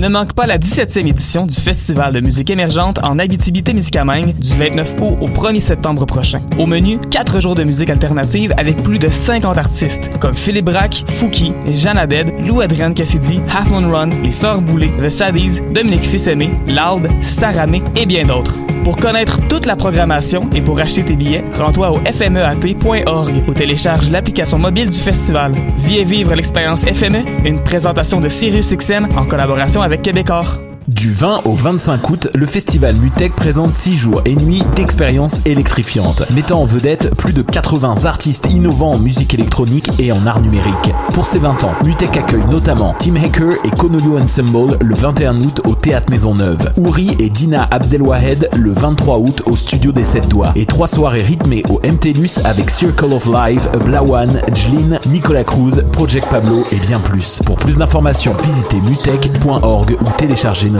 Ne manque pas la 17e édition du Festival de musique émergente en Abitibi-Témiscamingue du 29 août au 1er septembre prochain. Au menu, 4 jours de musique alternative avec plus de 50 artistes comme Philippe Braque, Fouki, Jeanne Abed, Lou Adrienne Cassidy, Half Run, Les Sœurs The Saddies, Dominique Fils-Aimé, Loud, Saramé et bien d'autres. Pour connaître toute la programmation et pour acheter tes billets, rends-toi au fmeat.org ou télécharge l'application mobile du festival. Viens vivre l'expérience FME, une présentation de SiriusXM en collaboration avec Québecor. Du 20 au 25 août, le festival Mutech présente 6 jours et nuits d'expériences électrifiantes, mettant en vedette plus de 80 artistes innovants en musique électronique et en art numérique. Pour ses 20 ans, Mutech accueille notamment Tim Hacker et Konolu Ensemble le 21 août au Théâtre Maisonneuve, Ouri et Dina Abdelwahed le 23 août au Studio des 7 Doigts, et trois soirées rythmées au MTLUS avec Circle of Life, Blawan, Jlin, Nicolas Cruz, Project Pablo et bien plus. Pour plus d'informations, visitez mutech.org ou téléchargez notre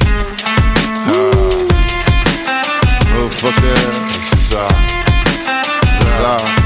Oh fucker, c'est ça. Là.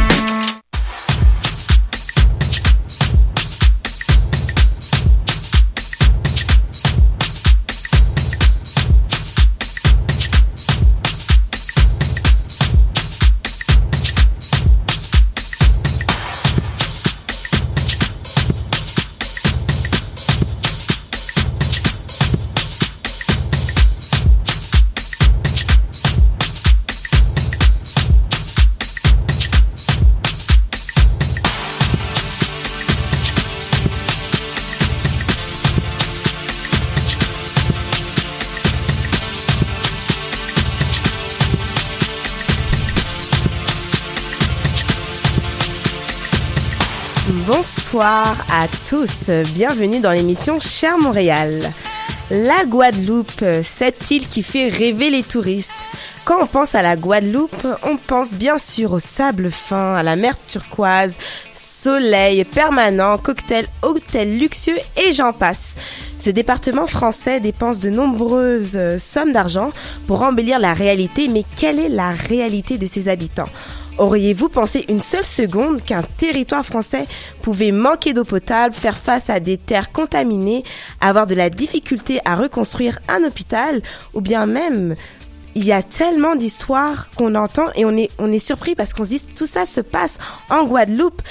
Bonsoir à tous, bienvenue dans l'émission Cher Montréal. La Guadeloupe, cette île qui fait rêver les touristes. Quand on pense à la Guadeloupe, on pense bien sûr au sable fin, à la mer turquoise, soleil permanent, cocktail, hôtel luxueux et j'en passe. Ce département français dépense de nombreuses euh, sommes d'argent pour embellir la réalité, mais quelle est la réalité de ses habitants? Auriez-vous pensé une seule seconde qu'un territoire français pouvait manquer d'eau potable, faire face à des terres contaminées, avoir de la difficulté à reconstruire un hôpital, ou bien même il y a tellement d'histoires qu'on entend et on est, on est surpris parce qu'on se dit tout ça se passe en Guadeloupe.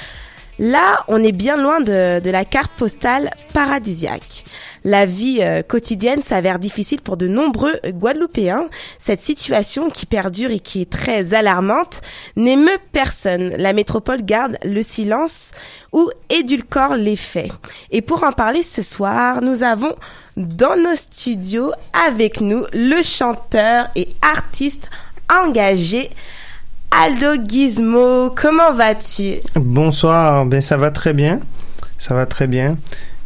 Là, on est bien loin de, de la carte postale paradisiaque. La vie euh, quotidienne s'avère difficile pour de nombreux Guadeloupéens. Cette situation qui perdure et qui est très alarmante n'émeut personne. La métropole garde le silence ou édulcore les faits. Et pour en parler ce soir, nous avons dans nos studios avec nous le chanteur et artiste engagé Aldo Gizmo. Comment vas-tu? Bonsoir, ben ça va très bien. Ça va très bien.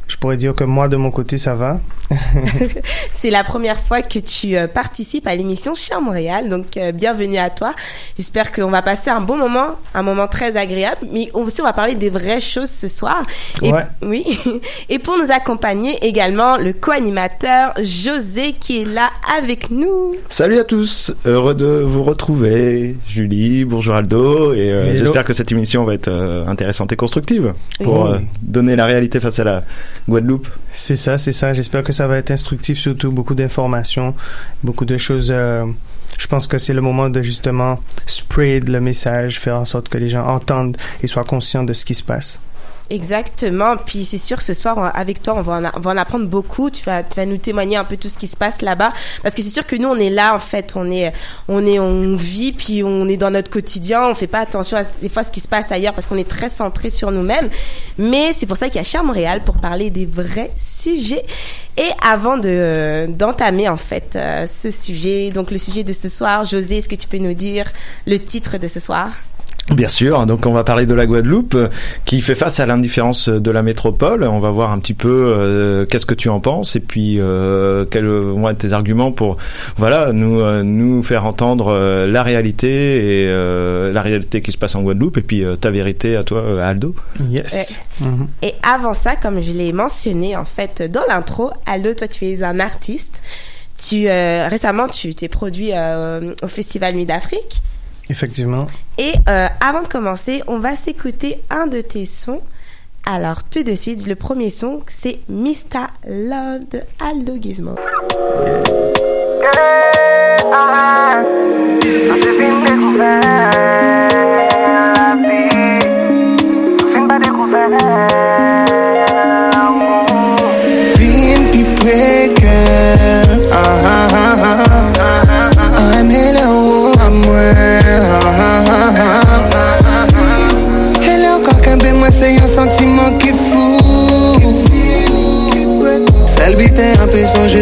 Je pourrais dire que moi, de mon côté, ça va. C'est la première fois que tu euh, participes à l'émission Cher Montréal, donc euh, bienvenue à toi. J'espère qu'on va passer un bon moment, un moment très agréable, mais aussi on va parler des vraies choses ce soir. Et, Ouais. Oui. Et pour nous accompagner également, le co-animateur José qui est là avec nous. Salut à tous, heureux de vous retrouver, Julie, bonjour Aldo, et euh, j'espère que cette émission va être euh, intéressante et constructive pour Oui. euh, donner la réalité face à la Guadeloupe. C'est ça, c'est ça. J'espère que ça va être instructif, surtout beaucoup d'informations, beaucoup de choses. euh, je pense que c'est le moment de justement spread le message, faire en sorte que les gens entendent et soient conscients de ce qui se passe. Exactement. Puis c'est sûr ce soir, avec toi, on va, en, apprendre beaucoup. Tu vas, tu vas nous témoigner un peu tout ce qui se passe là-bas. Parce que c'est sûr que nous, on est là, en fait. On est, on est, on vit, puis on est dans notre quotidien. On fait pas attention à des fois ce qui se passe ailleurs parce qu'on est très centré sur nous-mêmes. Mais c'est pour ça qu'il y a Cher Montréal pour parler des vrais sujets. Et avant de d'entamer en fait euh, ce sujet, donc le sujet de ce soir, José, est-ce que tu peux nous dire le titre de ce soir? Bien sûr, donc on va parler de la Guadeloupe euh, qui fait face à l'indifférence de la métropole. On va voir un petit peu euh, qu'est-ce que tu en penses et puis euh, quels vont être tes arguments pour voilà nous euh, nous faire entendre euh, la réalité et euh, la réalité qui se passe en Guadeloupe et puis euh, ta vérité à toi euh, Aldo. Yes. Mhm. Et avant ça, comme je l'ai mentionné en fait dans l'intro, Aldo, toi tu es un artiste. Tu récemment tu t'es produit au Festival Nuit d'Afrique. Effectivement. Et euh, avant de commencer, on va s'écouter un de tes sons. Alors, tout de suite, le premier son, c'est Mista Love de Aldo Gizmo.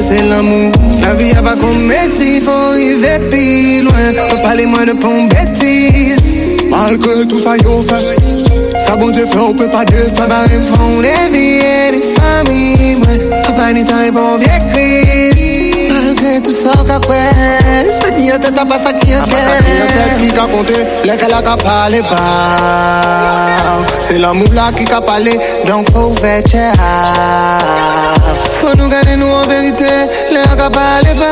C'est l'amour. La vie a pas il faut arriver plus loin. Faut parler moins de pont bêtises. Malgré tout ça, yo fait. Ça bon Dieu fait, on peut pas défaire. Bah, il faut des vies et des familles. Faut pas ni temps et bon vieux. Malgré tout ça, qu'après, ça qui est tête, pas ça qui est tête. Qui a compté, les qu'elle a qu'à parler bas. C'est l'amour là qui a parlé, donc faut faire. Faut nous garder nous en vérité, les qu'à parler bas.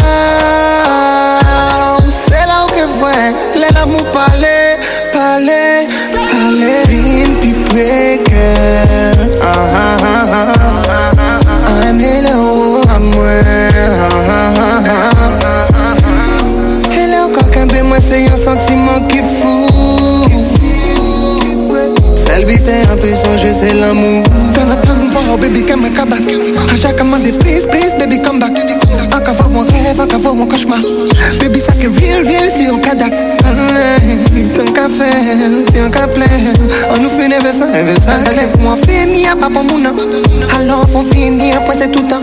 C'est là où que vrai, les l'amour parler, parler, parler. Vin pi breaker. Ah ah ah ah. I'm hello, I'm Hello, quelqu'un de moi, c'est un sentiment qui fout. Celle vite un peu songer, c'est l'amour. La plan voir, baby, come back. À chaque moment, please, please, baby, come back. Encore voir mon rêve, encore voir mon cauchemar. Baby, ça que real, real, si on kadak. Ton café, si on plein. On nous fait never ça, never ça. C'est pour moi, fini, à mon nom. Alors, faut finir, après c'est tout le temps.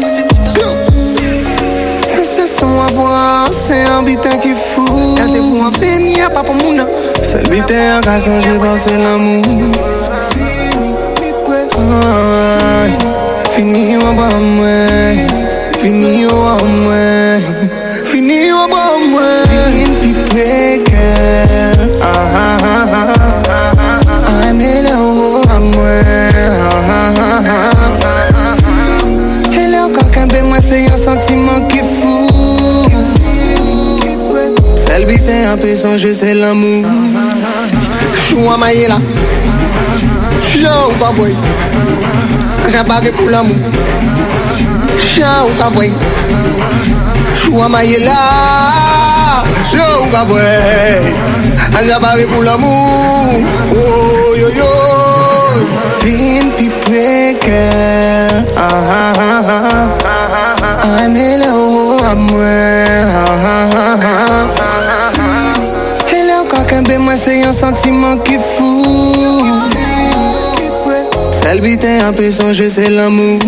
Situation à voir, c'est un bitin qui fout. C'est pour moi, fini, à mon nom. Seul bitin, à garçon, j'ai pensé l'amour. Fini au bas moi Fini au bas moi Fini au bas moi Fini pi breaker Ah ah ah ah ah I'm hello à moi Ah ah ah ah Hello quelqu'un de moi c'est un sentiment qui fout Celle bitin un peu songer c'est l'amour Chou à mailler là Chou cowboy J'ai barré pour l'amour Chou cowboy Chou à mailler là Chou cowboy J'ai barré pour l'amour Oh yo yo. Fin Ah ah ah ah I'm hello I'm Ah ah ah ah Hello quelqu'un de moi c'est un peu songer c'est l'amour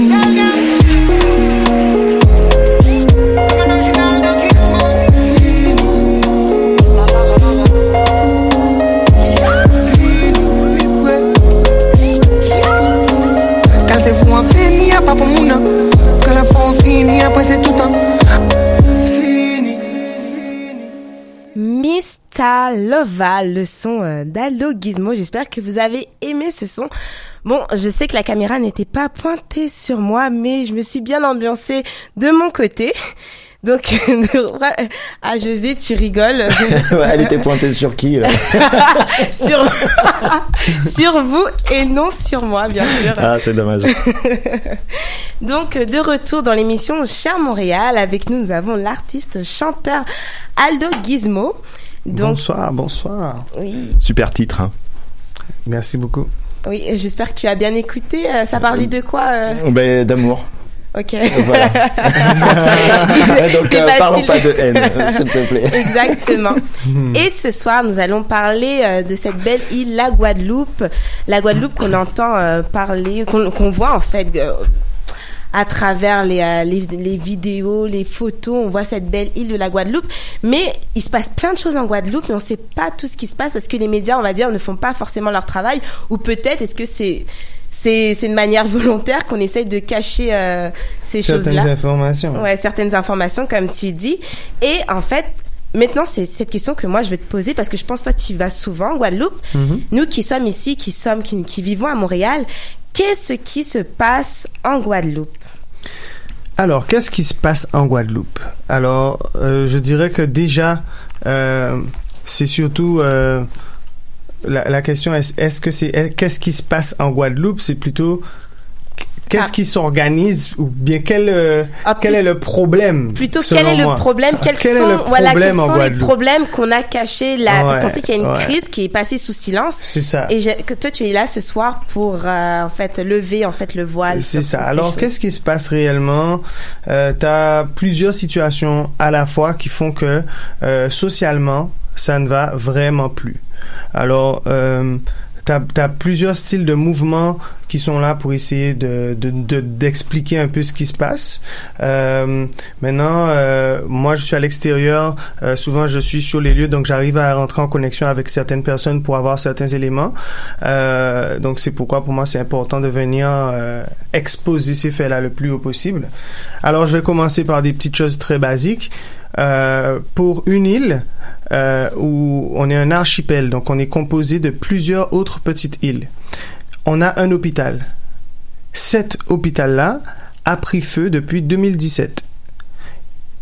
Mista Lova, le son euh, d'Aldo Gizmo. J'espère que vous avez aimé ce son. Bon, je sais que la caméra n'était pas pointée sur moi, mais je me suis bien ambiancée de mon côté. Donc, à José, tu rigoles. Ouais, Elle était pointée sur qui là sur, sur vous et non sur moi, bien sûr. Ah, c'est dommage. Donc, de retour dans l'émission Cher Montréal, avec nous, nous avons l'artiste chanteur Aldo Gizmo. Donc, bonsoir, bonsoir. oui. Super titre. Hein. Merci beaucoup. Oui, j'espère que tu as bien écouté. Euh, ça parlait de quoi euh Ben, d'amour. Ok. Voilà. Donc, euh, parlons pas de haine, s'il te plaît. Exactement. Et ce soir, nous allons parler euh, de cette belle île, la Guadeloupe. La Guadeloupe qu'on entend euh, parler, qu'on voit en fait à travers les, euh, les, les vidéos, les photos. On voit cette belle île de la Guadeloupe. Mais il se passe plein de choses en Guadeloupe, mais on ne sait pas tout ce qui se passe parce que les médias, on va dire, ne font pas forcément leur travail. Ou peut-être, est-ce que c'est... C'est c'est une manière volontaire qu'on essaye de cacher euh, ces Certaines choses-là? informations. Ouais, certaines informations, comme tu dis. Et en fait, maintenant, c'est cette question que moi, je vais te poser parce que je pense que toi, tu vas souvent en Guadeloupe. Mhm. Nous qui sommes ici, qui sommes, qui, qui vivons à Montréal, qu'est-ce qui se passe en Guadeloupe? Alors, qu'est-ce qui se passe en Guadeloupe? Alors, euh, je dirais que déjà, euh, c'est surtout euh, la, la question est est-ce que c'est est- qu'est-ce qui se passe en Guadeloupe? C'est plutôt qu'est-ce Ah. qui s'organise ou bien quel euh, Ah, quel est le problème Plutôt, quel est le problème? Quels Quel sont, le voilà, quels problème sont les problèmes qu'on a cachés là? parce qu'on sait qu'il y a une ouais. crise qui est passée sous silence. C'est ça. Et que toi, tu es là ce soir pour, euh, en fait, lever, en fait, le voile. C'est ça. Alors, qu'est-ce qui se passe réellement? Euh, Tu as plusieurs situations à la fois qui font que euh, socialement, ça ne va vraiment plus. Alors, euh, tu as, plusieurs styles de mouvements qui sont là pour essayer de de- de- d'expliquer un peu ce qui se passe. Euh, maintenant, euh, moi, je suis à l'extérieur. Euh, souvent, je suis sur les lieux, donc j'arrive à rentrer en connexion avec certaines personnes pour avoir certains éléments. Euh, donc, c'est pourquoi pour moi, c'est important de venir euh, exposer ces faits-là le plus haut possible. Alors, je vais commencer par des petites choses très basiques. Euh, pour une île euh, où on est un archipel, donc on est composé de plusieurs autres petites îles. On a un hôpital. Cet hôpital-là a pris feu depuis 2017.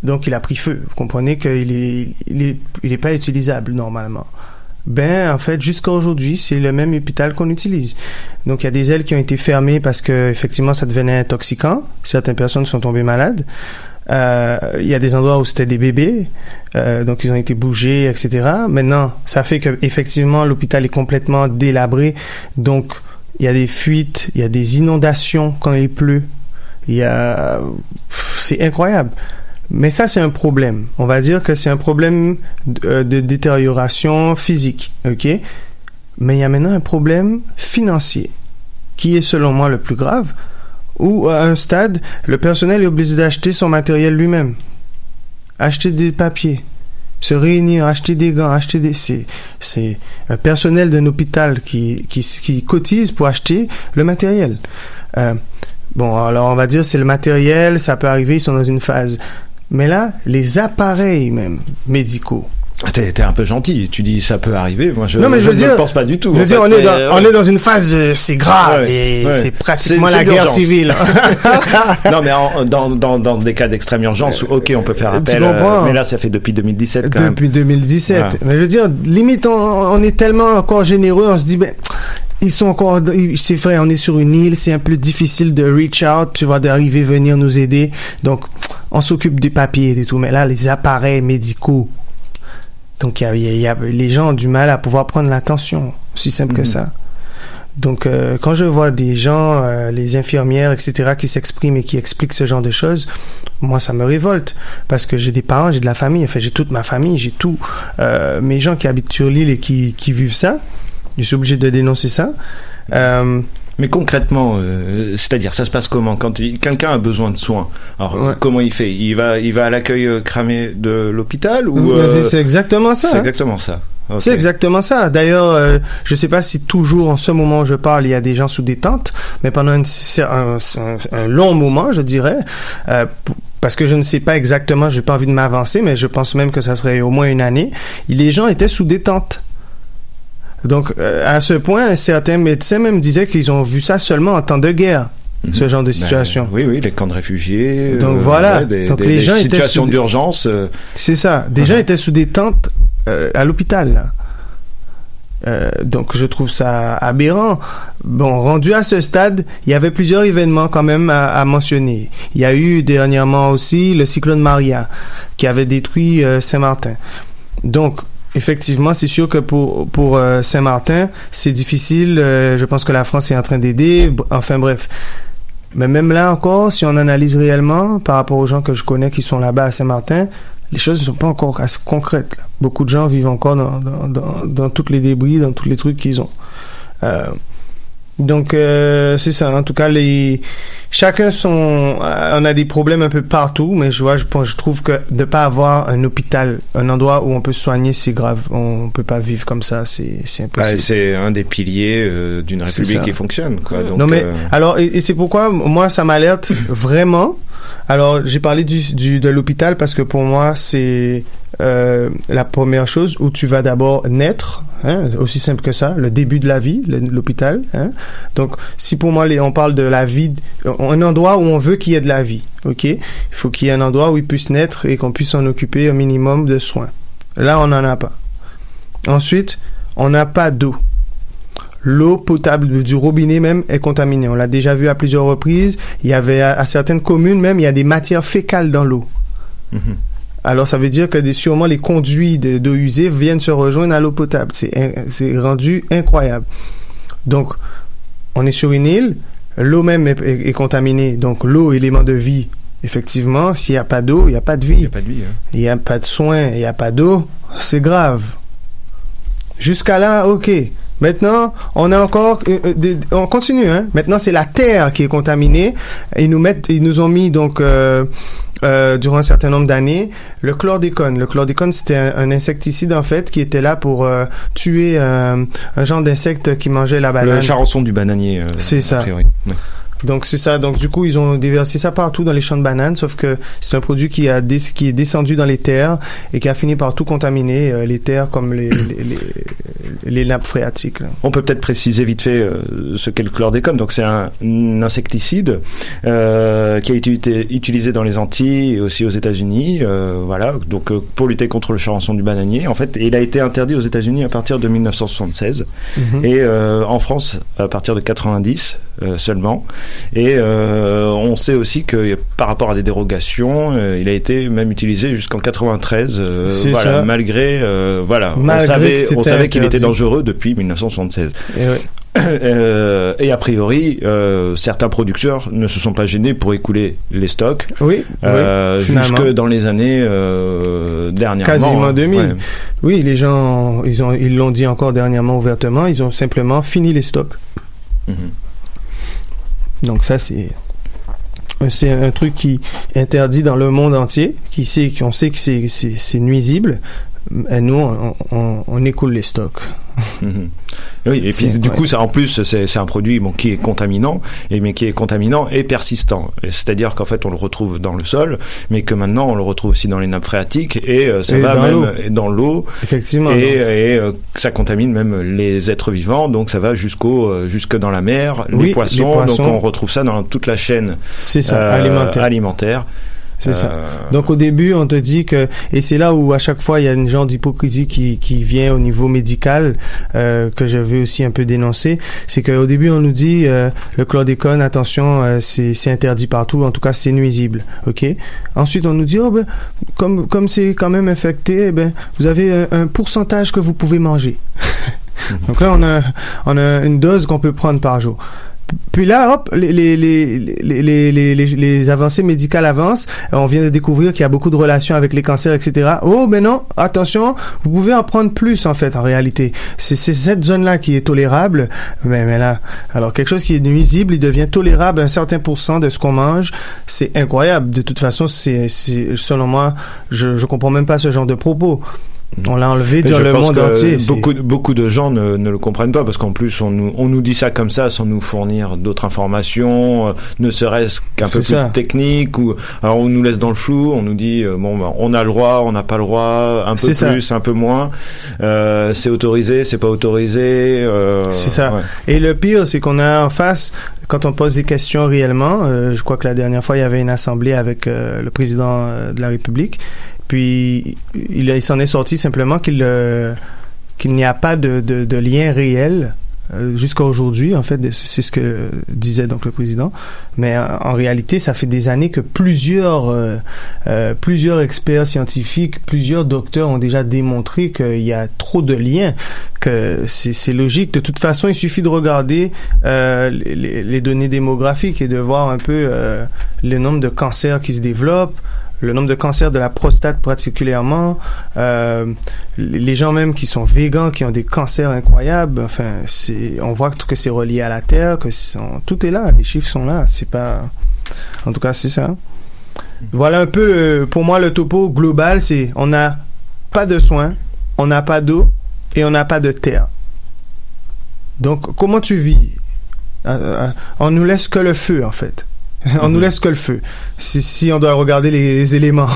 Donc il a pris feu. Vous comprenez qu'il est, pas utilisable normalement. Ben, en fait, jusqu'à aujourd'hui, c'est le même hôpital qu'on utilise. Donc, il y a des ailes qui ont été fermées parce que, effectivement, ça devenait intoxicant. Certaines personnes sont tombées malades. Euh, il y a des endroits où c'était des bébés, euh, donc ils ont été bougés, etc. Maintenant, ça fait que effectivement l'hôpital est complètement délabré, donc il y a des fuites, il y a des inondations quand il pleut. Il y a, c'est incroyable. Mais ça, c'est un problème. On va dire que c'est un problème de, euh, de détérioration physique, ok? Mais il y a maintenant un problème financier, qui est selon moi le plus grave, où à un stade, le personnel est obligé d'acheter son matériel lui-même. Acheter des papiers, se réunir, acheter des gants, acheter des... C'est un personnel d'un hôpital qui, qui, qui cotise pour acheter le matériel. Euh, bon, alors on va dire c'est le matériel, ça peut arriver, ils sont dans une phase. Mais là, les appareils même médicaux, T'es un peu gentil, tu dis ça peut arriver. Moi, je, Non, mais je veux ne dire- pense pas du tout. Je veux dire, fait, on est, mais, dans, euh, on est dans une phase de c'est grave Ouais, et ouais. c'est pratiquement la guerre civile. non, mais en- dans, dans, dans des cas d'extrême urgence, ok, on peut faire appel. euh, mais là, ça fait depuis 2017 quand même. Depuis 2017. Voilà. Mais je veux dire, limite, on, on est tellement encore généreux, on se dit, ben, ils sont encore, c'est vrai, on est sur une île, c'est un peu difficile de reach out, tu vois, d'arriver, venir nous aider. Donc, on s'occupe des papiers et tout. Mais là, les appareils médicaux. Donc, il y a, y a- il y a- les gens ont du mal à pouvoir prendre l'attention. Aussi simple que Mhm. ça. Donc, euh, quand je vois des gens, euh, les infirmières, etc., qui s'expriment et qui expliquent ce genre de choses, moi, ça me révolte. Parce que j'ai des parents, j'ai de la famille, enfin, j'ai toute ma famille, j'ai tout. Euh, mes gens qui habitent sur l'île et qui, qui vivent ça, je suis obligé de dénoncer ça. Mais concrètement, euh, c'est-à-dire, ça se passe comment Quand quelqu'un a besoin de soins, alors Ouais. comment il fait Il va, il va à l'accueil euh, cramé de l'hôpital ou euh, c'est- exactement ça. c'est hein. exactement ça. C'est exactement ça. D'ailleurs, euh, je sais pas si toujours en ce moment où je parle, il y a des gens sous des tentes, mais pendant une- un, un- un long moment, je dirais, euh, parce que je ne sais pas exactement, j'ai pas envie de m'avancer, mais je pense même que ça serait au moins une année, les gens étaient sous des tentes. Donc, euh, à ce point, certains médecins même disaient qu'ils ont vu ça seulement en temps de guerre, Mhm. ce genre de Ben, situation. oui, oui, les camps de réfugiés. Donc euh, voilà. ouais, des, Donc des- les des gens étaient situations des- d'urgence. euh, C'est ça. Des gens étaient sous des tentes euh, à l'hôpital. Euh, donc je trouve ça aberrant. Bon, rendu à ce stade, il y avait plusieurs événements quand même à, à mentionner. Il y a eu dernièrement aussi le cyclone Maria qui avait détruit Saint-Martin. Donc Effectivement, c'est sûr que pour pour euh, Saint-Martin, c'est difficile. euh, je pense que la France est en train d'aider. Enfin bref. Mais même là encore, si on analyse réellement par rapport aux gens que je connais qui sont là-bas à Saint-Martin, les choses ne sont pas encore assez concrètes. Beaucoup de gens vivent encore dans, dans, dans, dans tous les débris, dans tous les trucs qu'ils ont. Euh, donc euh, c'est ça. En tout cas, les chacun son. euh, on a des problèmes un peu partout, mais je vois, je pense, je trouve que de pas avoir un hôpital, un endroit où on peut se soigner, c'est grave. On peut pas vivre comme ça, c'est c'est Bah, impossible. c'est un des piliers euh, d'une république qui fonctionne. Quoi. Donc, non mais euh, alors et, et c'est pourquoi moi ça m'alerte vraiment. Alors j'ai parlé du, du de l'hôpital parce que pour moi c'est euh, la première chose où tu vas d'abord naître, hein, aussi simple que ça, le début de la vie, l'hôpital. Hein. Donc si pour moi on parle de la vie, un endroit où on veut qu'il y ait de la vie, ok, il faut qu'il y ait un endroit où il puisse naître et qu'on puisse s'en occuper un minimum de soins. Là on n'en a pas. Ensuite on n'a pas d'eau. L'eau potable du robinet même est contaminée. On l'a déjà vu à plusieurs reprises. Il y avait à, à certaines communes même, il y a des matières fécales dans l'eau. mhm. Alors ça veut dire que des, sûrement les conduits de- d'eau usée viennent se rejoindre à l'eau potable. C'est rendu incroyable. Donc on est sur une île, l'eau même est, est- est contaminée. Donc l'eau, élément de vie. Effectivement, s'il n'y a pas d'eau, il n'y a pas de Il n'y vie. a pas de vie. hein. Il n'y a pas de soins, il n'y a pas d'eau, c'est grave. Jusqu'à là, ok. Maintenant, on a encore, euh, euh, on continue. Hein. Maintenant, c'est la terre qui est contaminée. Ils nous mettent, ils nous ont mis donc euh, euh, durant un certain nombre d'années le chlordécone. Le chlordécone, c'était un, un insecticide en fait qui était là pour euh, tuer euh, un genre d'insecte qui mangeait la banane. Le charançon du bananier. C'est ça. priori. Ouais. Donc c'est ça. Donc du coup, ils ont déversé ça partout dans les champs de bananes, sauf que c'est un produit qui a des- qui est descendu dans les terres et qui a fini par tout contaminer euh, les terres comme les les, les, les nappes phréatiques. là. On peut peut-être préciser vite fait euh, ce qu'est le chlordécone. Donc c'est un, un insecticide euh, qui a été uti- utilisé dans les Antilles et aussi aux États-Unis. euh, voilà, donc pour lutter contre le charançon du bananier. En fait, et il a été interdit aux États-Unis à partir de 1976 Mhm. et euh, en France à partir de 90 euh, seulement. Et euh, on sait aussi que par rapport à des dérogations, euh, il a été même utilisé jusqu'en 93. euh, C'est voilà, ça. malgré euh, voilà, Malgré on savait, qu'il était dangereux depuis 1976. Et ouais. Euh, et a priori, euh, certains producteurs ne se sont pas gênés pour écouler les stocks Oui, euh, jusque dans les années euh, dernièrement. Quasiment hein. 2000. Ouais. Oui, les gens, ils ont, ils l'ont dit encore dernièrement ouvertement, ils ont simplement fini les stocks. Mhm. Donc ça, c'est c'est un truc qui est interdit dans le monde entier, qui sait, qu'on sait que c'est nuisible. Et nous, on, on, on écoule les stocks. Oui, et puis du coup, ça, en plus, c'est un produit bon, qui est contaminant, et, mais qui est contaminant et persistant. C'est-à-dire qu'en fait, on le retrouve dans le sol, mais que maintenant, on le retrouve aussi dans les nappes phréatiques, et euh, ça Et va même dans l'eau, Effectivement. et, et, euh, ça contamine même les êtres vivants, donc ça va jusqu'au euh, jusque dans la mer, Oui, les, les poissons, donc on retrouve ça dans toute la chaîne c'est ça, euh, alimentaire. alimentaire. C'est ça. Euh, Donc au début, on te dit que et c'est là où à chaque fois il y a une genre d'hypocrisie qui qui vient au niveau médical euh, que je veux aussi un peu dénoncer, c'est qu'au début on nous dit euh, le chlordécone attention euh, c'est c'est interdit partout, en tout cas c'est nuisible, ok? Ensuite on nous dit oh ben comme comme c'est quand même infecté, eh ben vous avez un, un pourcentage que vous pouvez manger. Donc là on a on a une dose qu'on peut prendre par jour. Puis là, hop, les, les, les, les, avancées médicales avancent. On vient de découvrir qu'il y a beaucoup de relations avec les cancers, etc. Oh, mais non, attention, vous pouvez en prendre plus, en fait, en réalité. C'est cette zone-là qui est tolérable. Mais, là, alors, quelque chose qui est nuisible, il devient tolérable à un certain pourcent de ce qu'on mange. C'est incroyable. De toute façon, c'est, c'est, selon moi, je, je comprends même pas ce genre de propos. On l'a enlevé dans le monde entier. Beaucoup, beaucoup de gens ne, ne le comprennent pas parce qu'en plus on nous, on nous dit ça comme ça sans nous fournir d'autres informations, euh, ne serait-ce qu'un peu C'est plus ça. technique ou alors on nous laisse dans le flou, on nous dit euh, bon ben, on a le droit, on n'a pas le droit, un peu ça. plus, un peu moins, euh, c'est autorisé, c'est pas autorisé. C'est ça. ouais. Et le pire, c'est qu'on a en face, quand on pose des questions réellement, euh, je crois que la dernière fois, il y avait une assemblée avec euh, le président euh, de la République, puis il, s'en est sorti simplement qu'il euh, qu'il n'y a pas de, de, lien réel euh, jusqu'à aujourd'hui, en fait, c'est ce que disait donc le président. Mais en, en réalité, ça fait des années que plusieurs, euh, euh, plusieurs experts scientifiques, plusieurs docteurs ont déjà démontré qu'il y a trop de liens, que c'est logique. De toute façon, il suffit de regarder euh, les, données démographiques et de voir un peu euh, le nombre de cancers qui se développent le nombre de cancers de la prostate particulièrement, euh, les gens même qui sont végans, qui ont des cancers incroyables, enfin, c'est, on voit que c'est relié à la terre, que sont, tout est là, les chiffres sont là, c'est pas, en tout cas, c'est ça. Voilà un peu, euh, pour moi, le topo global, c'est, on n'a pas de soins, on n'a pas d'eau et on n'a pas de terre. Donc, comment tu vis? Euh, euh, On nous laisse que le feu, en fait. on nous laisse que le feu. Si, si on doit regarder les, les éléments,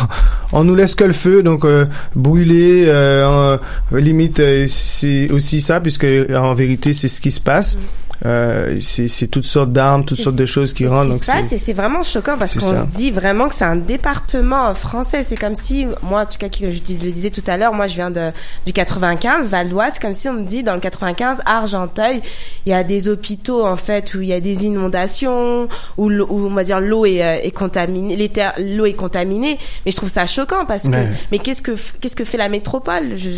on nous laisse que le feu, donc euh, brûler, euh, limite euh, c'est aussi ça, puisque en vérité c'est ce qui se passe. Euh, c'est toutes sortes d'armes, toutes sortes de choses qui ce rentrent. qui donc se passe c'est- et c'est vraiment choquant parce qu'on se dit vraiment que c'est un département français. C'est comme si, moi, en tout cas, je le disais tout à l'heure, moi, je viens de, du 95, Val d'Oise. C'est comme si on me dit, dans le 95, à Argenteuil, il y a des hôpitaux, en fait, où il y a des inondations, où, l'eau- où on va dire, l'eau est, euh, est contaminée, l'eau est contaminée. Mais je trouve ça choquant parce que, Ouais. mais qu'est-ce que, qu'est-ce que fait la métropole? Je, je-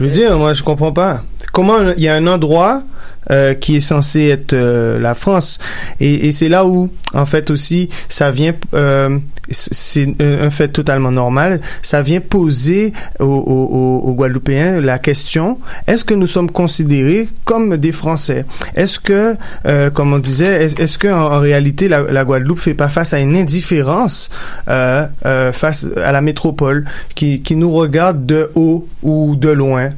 Je veux dire, moi, je comprends pas. Comment il y a un endroit euh, qui est censé être euh, la France et, c'est là où, en fait, aussi, ça vient. euh, c'est un fait totalement normal. Ça vient poser aux, Guadeloupéens la question est-ce que nous sommes considérés comme des Français? Est-ce que, comme on disait, est- est-ce que en, réalité la, la Guadeloupe fait pas face à une indifférence face à la métropole qui, qui nous regarde de haut ou de loin?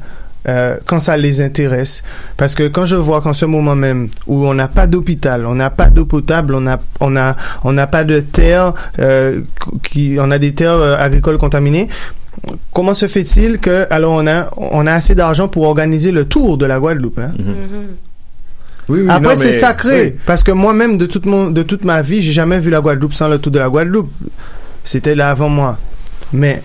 Euh, quand ça les intéresse. Parce que quand je vois qu'en ce moment même où on n'a pas d'hôpital, on n'a pas d'eau potable, on n'a on a, on n'a pas de terre, euh, qui, on a des terres euh, agricoles contaminées. Comment se fait-il que alors on a on a assez d'argent pour organiser le tour de la Guadeloupe hein? Oui, oui, Après c'est sacré oui. parce que moi-même de toute mon de toute ma vie j'ai jamais vu la Guadeloupe sans le tour de la Guadeloupe. C'était là avant moi. Mais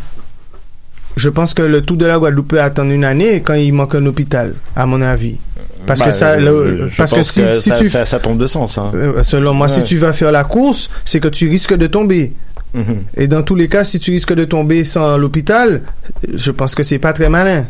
je pense que le tour de la Guadeloupe peut attendre une année quand il manque un hôpital, à mon avis. Parce Bah, que ça, le- euh, parce que si, si ça, tu, ça, ça tombe de sens. Hein. euh, selon moi, si tu vas faire la course, c'est que tu risques de tomber. Mhm. Et dans tous les cas, si tu risques de tomber sans l'hôpital, je pense que c'est pas très malin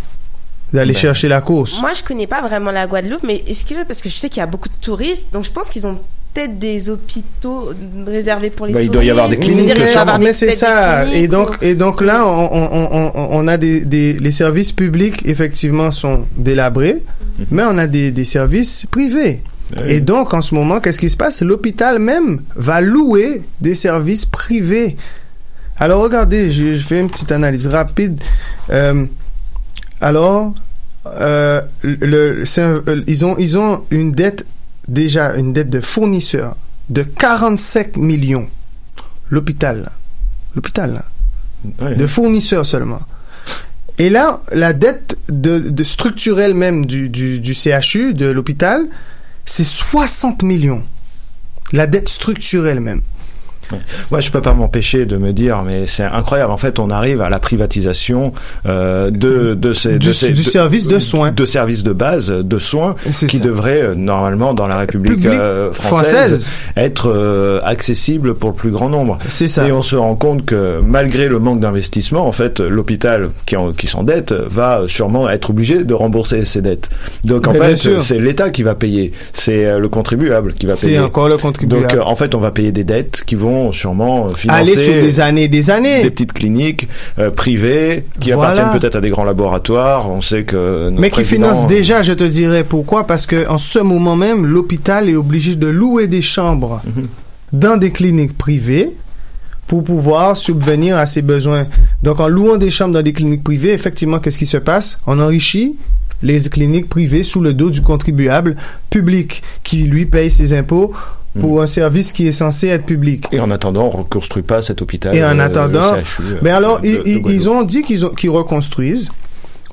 d'aller Ben. chercher la course. Moi, je connais pas vraiment la Guadeloupe, mais est-ce que, parce que je sais qu'il y a beaucoup de touristes, donc je pense qu'ils ont peut-être des hôpitaux réservés pour les Bah, il doit y avoir des cliniques, dire, avoir des- mais c'est ça. Et donc, ou- et donc là, on, on, on, on- on a des, des, les services publics, effectivement, sont délabrés, mais on a des, des services privés. Et donc, en ce moment, qu'est-ce qui se passe? L'hôpital même va louer des services privés. Alors, regardez, je, je fais une petite analyse rapide. Euh, alors, euh, le, un- euh, ils, ont, ils ont une dette, déjà, une dette de fournisseur de 45 millions. L'hôpital. L'hôpital, Ouais. de fournisseurs seulement. Et là, la dette de, de structurelle même du, du, du CHU, de l'hôpital, c'est 60 millions. La dette structurelle même. Moi, je peux pas m'empêcher de me dire, mais c'est incroyable. En fait, on arrive à la privatisation euh, de de ces Du- de ces- du service de soins. de services de base de soins C'est qui ça. devraient euh, normalement dans la République euh, française, française. être euh, accessibles pour le plus grand nombre. C'est ça. Et on se rend compte que malgré le manque d'investissement, en fait, l'hôpital qui, en- qui s'endette va sûrement être obligé de rembourser ses dettes. Donc en Mais fait, c'est l'État qui va payer, c'est euh, le contribuable qui va C'est payer. encore le contribuable. Donc en fait, on va payer des dettes qui vont sûrement euh, financer Aller sur des années des années. des petites cliniques euh, privées qui Voilà. appartiennent peut-être à des grands laboratoires. On sait que notre Mais qui président- finance déjà, je te dirais pourquoi, parce que en ce moment même, l'hôpital est obligé de louer des chambres Mhm. dans des cliniques privées pour pouvoir subvenir à ses besoins. Donc en louant des chambres dans des cliniques privées, effectivement, qu'est-ce qui se passe? On enrichit les cliniques privées sous le dos du contribuable public qui lui paye ses impôts pour un service qui est censé être public. Et en attendant, on reconstruit pas cet hôpital. Et en euh, attendant, le CHU, euh, mais alors de- ils, de ont dit qu'ils reconstruisent.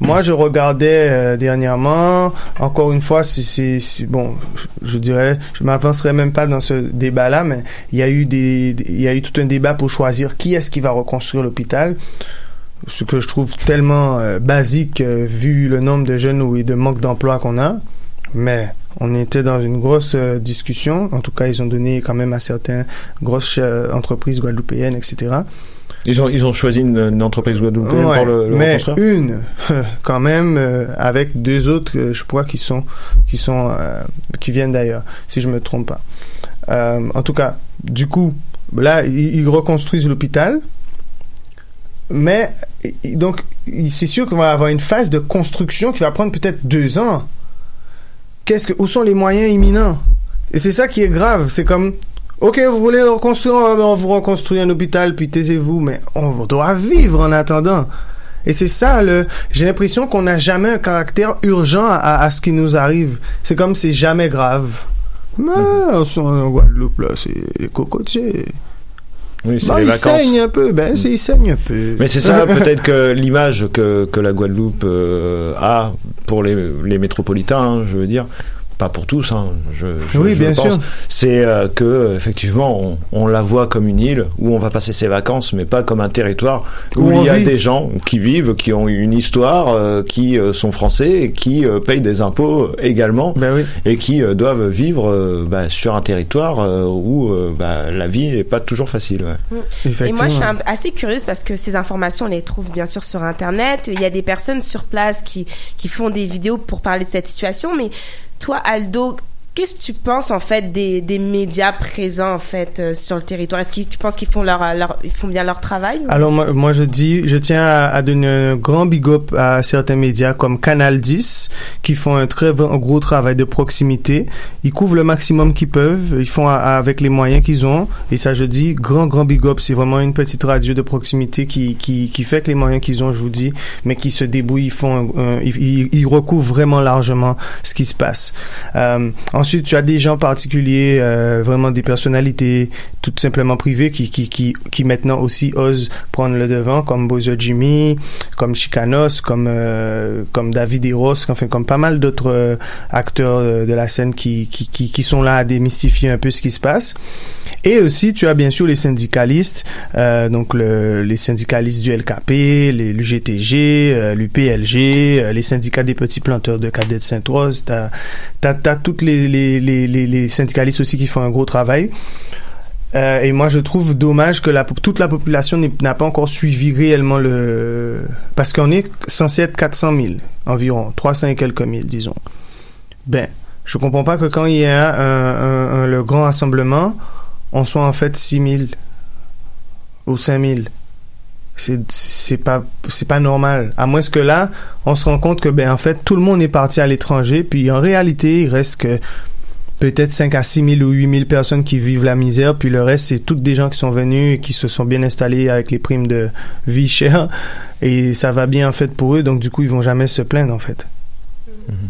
Moi, je regardais euh, dernièrement. Encore une fois, c'est- bon. Je, je dirais, je m'avancerai même pas dans ce débat-là, mais il y a eu des, il y a eu tout un débat pour choisir qui est-ce qui va reconstruire l'hôpital. Ce que je trouve tellement euh, basique euh, vu le nombre de jeunes ou- et de manque d'emploi qu'on a. Mais on était dans une grosse euh, discussion. En tout cas, ils ont donné quand même à certaines grosses euh, entreprises guadeloupéennes, etc. Ils ont, ils ont choisi une, une entreprise guadeloupéenne Ouais, pour le, le mais une quand même euh, avec deux autres je crois qui sont qui sont qui viennent d'ailleurs si je me trompe pas en tout cas du coup là ils, ils reconstruisent l'hôpital mais donc c'est sûr qu'on va avoir une phase de construction qui va prendre peut-être deux ans qu'est-ce que où sont les moyens imminents? Et c'est ça qui est grave c'est comme Ok, vous voulez reconstruire, on va- on vous reconstruit un hôpital, puis taisez-vous, mais on doit vivre en attendant. Et c'est ça, le, j'ai l'impression qu'on n'a jamais un caractère urgent à, ce qui nous arrive. C'est comme c'est jamais grave. Mais, on s'en- en Guadeloupe, là, c'est les cocotiers. Oui, c'est Bon, les ils vacances. saignent un peu, ben, c'est, ils saignent un peu. Mais c'est ça, peut-être que l'image que, que la Guadeloupe euh, a pour les, les métropolitains, hein, je veux dire, pas pour tous, hein, je, je, Oui, je bien pense, sûr. c'est euh, que effectivement on, on la voit comme une île où on va passer ses vacances, mais pas comme un territoire où, il y a vit. des gens qui vivent, qui ont une histoire, euh, qui euh, sont français et qui euh, payent des impôts également Ben oui. et qui euh, doivent vivre euh, bah, sur un territoire euh, où euh, bah, la vie n'est pas toujours facile. ouais. Et moi, je suis un- assez curieuse parce que ces informations, on les trouve bien sûr sur Internet. Il y a des personnes sur place qui, qui font des vidéos pour parler de cette situation. Mais toi, Aldo, qu'est-ce que tu penses en fait des, des médias présents en fait euh, sur le territoire? Est-ce que tu penses qu'ils font leur, leur ils font bien leur travail Alors moi, je dis, je tiens à, donner un grand big up à certains médias comme Canal 10 qui font un très gros travail de proximité. Ils couvrent le maximum qu'ils peuvent, ils font avec les moyens qu'ils ont et ça je dis grand grand big up. C'est vraiment une petite radio de proximité qui qui qui fait que les moyens qu'ils ont, je vous dis, mais qui se débrouillent, ils font, ils, recouvrent vraiment largement ce qui se passe. Euh, tu as des gens particuliers, euh, vraiment des personnalités, tout simplement privées, qui, qui, qui, qui maintenant aussi osent prendre le devant, comme Bozo Jimmy, comme Chicanos, comme, euh, comme David Eros, enfin, comme pas mal d'autres euh, acteurs de la scène qui, qui, qui, qui sont là à démystifier un peu ce qui se passe. Et aussi, tu as bien sûr les syndicalistes, donc le, les syndicalistes du LKP, les, l'UGTG, l'UPLG, les syndicats des petits planteurs de cadets de Sainte-Rose. T'as, t'as, t'as toutes les, les, syndicalistes aussi qui font un gros travail. Euh, et moi, je trouve dommage que toute la population n'a pas encore suivi réellement le... Parce qu'on est censé être 400 000 environ, 300 et quelques mille, disons. Ben, je comprends pas que quand il y a le grand rassemblement, on soit en fait 6 000 ou 5 000. C'est, pas, c'est pas normal. À moins que là, on se rend compte que, ben, en fait, tout le monde est parti à l'étranger, puis en réalité, il reste que peut-être 5 à 6 000 ou 8 000 personnes qui vivent la misère, puis le reste, c'est toutes des gens qui sont venus et qui se sont bien installés avec les primes de vie chères, et ça va bien, en fait, pour eux, donc du coup, ils vont jamais se plaindre, en fait.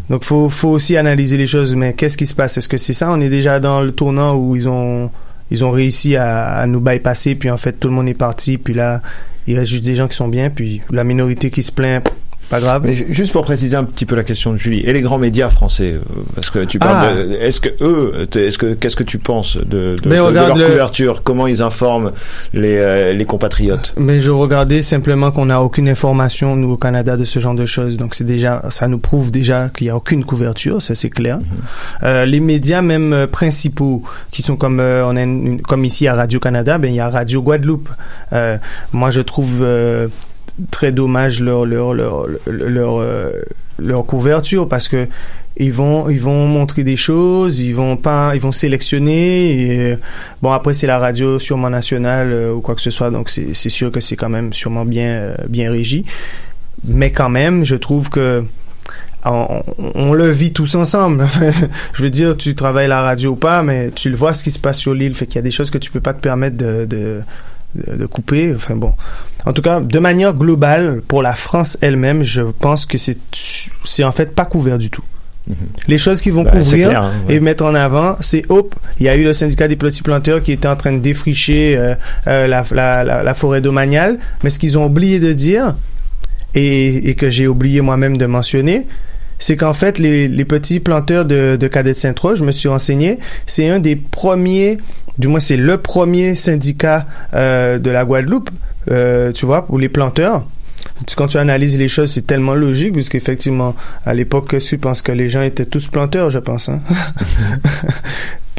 Donc, faut, faut aussi analyser les choses, mais qu'est-ce qui se passe? Est-ce que c'est ça? On est déjà dans le tournant où ils ont, ils ont réussi à, à nous bypasser, puis en fait, tout le monde est parti, puis là, il reste juste des gens qui sont bien, puis la minorité qui se plaint, pas grave. Mais juste pour préciser un petit peu la question de Julie et les grands médias français, euh, parce que tu parles. Ah. de- Est-ce que eux, est-ce que qu'est-ce que tu penses de, de, leur le- couverture? Comment ils informent les euh, les compatriotes? Mais je regardais simplement qu'on n'a aucune information, nous, au Canada, de ce genre de choses. Donc, c'est déjà, ça nous prouve déjà qu'il n'y a aucune couverture, ça c'est clair. Euh, les médias, même euh, principaux, qui sont comme, on a une- une- comme ici à Radio-Canada, ben, il y a Radio Guadeloupe. Moi, je trouve très dommage leur, leur, leur, leur, euh, leur couverture parce que ils vont ils vont montrer des choses ils vont pas ils vont sélectionner bon après c'est la radio sûrement nationale euh, ou quoi que ce soit donc c'est c'est sûr que c'est quand même sûrement bien euh, bien régi mais quand même je trouve que on, on- le vit tous ensemble. je veux dire, tu travailles la radio ou pas, mais tu le vois ce qui se passe sur l'île. Fait qu'il y a des choses que tu peux pas te permettre de, de- de couper. Enfin bon. En tout cas, de manière globale, pour la France elle-même, je pense que c'est, c'est en fait pas couvert du tout. Les choses qu'ils vont Bah, couvrir clair, hein, ouais. et mettre en avant, c'est hop, il y a eu le syndicat des petits planteurs qui était en train de défricher euh, euh, la, la, la, la forêt domaniale, mais ce qu'ils ont oublié de dire et, et que j'ai oublié moi-même de mentionner, c'est qu'en fait, les, les petits planteurs de, de cadets de Saint-Roch, je me suis renseigné, c'est un des premiers, du moins c'est le premier syndicat euh, de la Guadeloupe, euh, tu vois, pour les planteurs. quand tu analyses les choses, c'est tellement logique, puisqu'effectivement, à l'époque, tu penses que les gens étaient tous planteurs, je pense. Hein?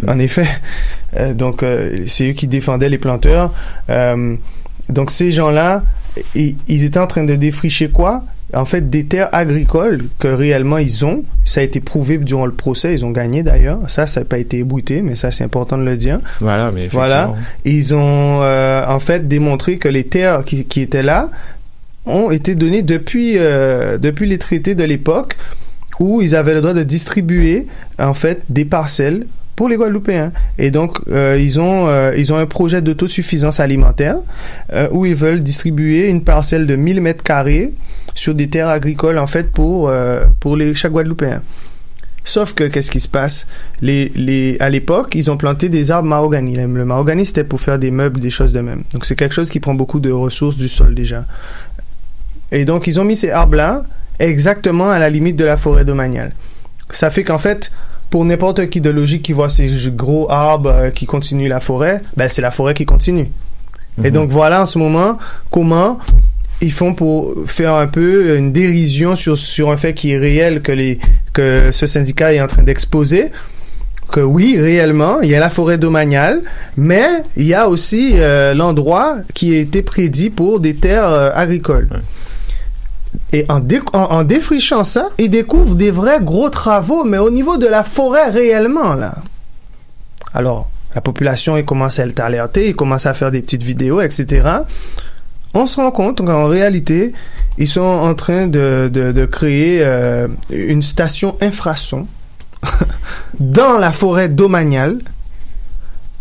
en effet. Euh, donc, euh, c'est eux qui défendaient les planteurs. Euh, donc, ces gens-là, ils étaient en train de défricher quoi? En fait, des terres agricoles que réellement ils ont. Ça a été prouvé durant le procès. Ils ont gagné d'ailleurs. Ça, ça n'a pas été ébruité, mais ça, c'est important de le dire. Voilà, mais Voilà. Ils ont euh, en fait démontré que les terres qui, qui étaient là ont été données depuis, euh, depuis les traités de l'époque où ils avaient le droit de distribuer en fait des parcelles pour les Guadeloupéens. Et donc, euh, ils, ont, euh, ils ont un projet d'autosuffisance alimentaire euh, où ils veulent distribuer une parcelle de 1000 mètres carrés sur des terres agricoles, en fait, pour, euh, pour les, chaque Guadeloupéen. Sauf que, qu'est-ce qui se passe? Les, les, à l'époque, ils ont planté des arbres mahogany. Le mahogany, c'était pour faire des meubles, des choses de même. Donc, c'est quelque chose qui prend beaucoup de ressources du sol déjà. Et donc, ils ont mis ces arbres-là exactement à la limite de la forêt domaniale. Ça fait qu'en fait, pour n'importe qui de logique qui voit ces gros arbres euh, qui continuent la forêt, ben, c'est la forêt qui continue. Et donc, voilà en ce moment comment ils font pour faire un peu une dérision sur, sur un fait qui est réel que, les, que ce syndicat est en train d'exposer. Que oui, réellement, il y a la forêt domaniale, mais il y a aussi euh, l'endroit qui a été prédit pour des terres euh, agricoles. Et en, dé- en, en défrichant ça, ils découvrent des vrais gros travaux, mais au niveau de la forêt réellement, là. Alors, la population, ils commencent à être alertés, ils commencent à faire des petites vidéos, etc. On se rend compte qu'en réalité, ils sont en train de, créer euh, une station infrason dans la forêt domaniale.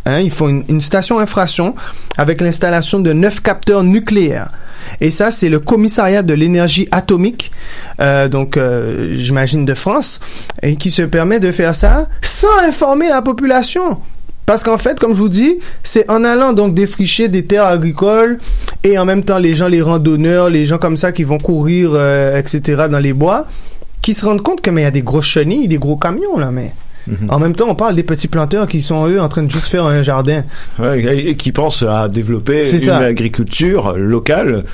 Hein, ils font une, station infrason avec l'installation de neuf capteurs nucléaires. Et ça, c'est le commissariat de l'énergie atomique, euh, donc euh, j'imagine de France, qui se permet de faire ça sans informer la population. Parce qu'en fait, comme je vous dis, c'est en allant donc défricher des terres agricoles et en même temps les gens, les randonneurs, les gens comme ça qui vont courir, euh, etc. dans les bois, qui se rendent compte que mais il y a des grosses chenilles, des gros camions là, mais en même temps on parle des petits planteurs qui sont eux en train de juste faire un jardin. Ouais, et qui pensent à développer une ça. agriculture locale.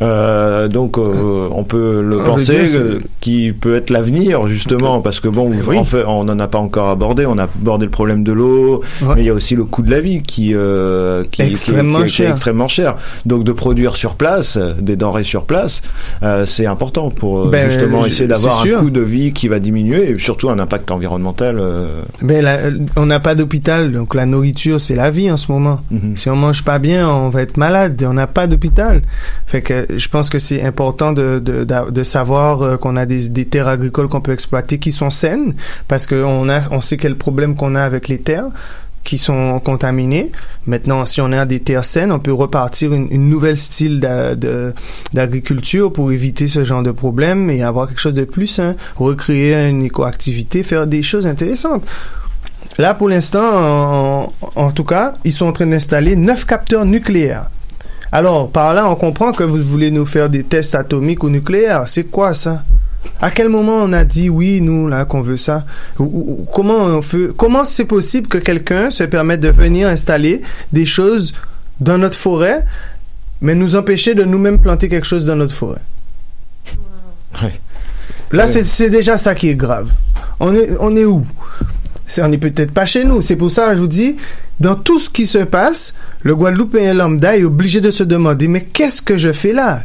Euh, donc euh, on peut le penser euh, qui peut être l'avenir justement parce que bon Oui. en fait on n'en a pas encore abordé on a abordé le problème de l'eau Ouais. mais il y a aussi le coût de la vie qui euh, qui, qui- Extrêmement qui- qui est extrêmement cher donc de produire sur place euh, des denrées sur place euh, c'est important pour euh, Ben, justement essayer d'avoir un coût de vie qui va diminuer et surtout un impact environnemental euh, Ben, la- on n'a pas d'hôpital, donc la nourriture, c'est la vie en ce moment. Mhm. Si on mange pas bien, on va être malade. On n'a pas d'hôpital. Fait que je pense que c'est important de, de, de savoir euh, qu'on a des, des terres agricoles qu'on peut exploiter qui sont saines, parce qu'on a, on sait quel problème qu'on a avec les terres qui sont contaminées. Maintenant, si on a des terres saines, on peut repartir une, nouvelle style d'agriculture pour éviter ce genre de problème et avoir quelque chose de plus recréer une écoactivité, faire des choses intéressantes. Là, pour l'instant, en, en tout cas, ils sont en train d'installer neuf capteurs nucléaires. Alors, par là, on comprend que vous voulez nous faire des tests atomiques ou nucléaires. C'est quoi ça? À quel moment on a dit oui, nous, là, qu'on veut ça? Ou- ou- ou Comment on fait Comment c'est possible que quelqu'un se permette de venir installer des choses dans notre forêt, mais nous empêcher de nous-mêmes planter quelque chose dans notre forêt? Ouais. Là, c'est- c'est déjà ça qui est grave. On est, on est où? On est peut-être pas chez nous. C'est pour ça je vous dis, dans tout ce qui se passe, le Guadeloupéen lambda est obligé de se demander, mais qu'est-ce que je fais là?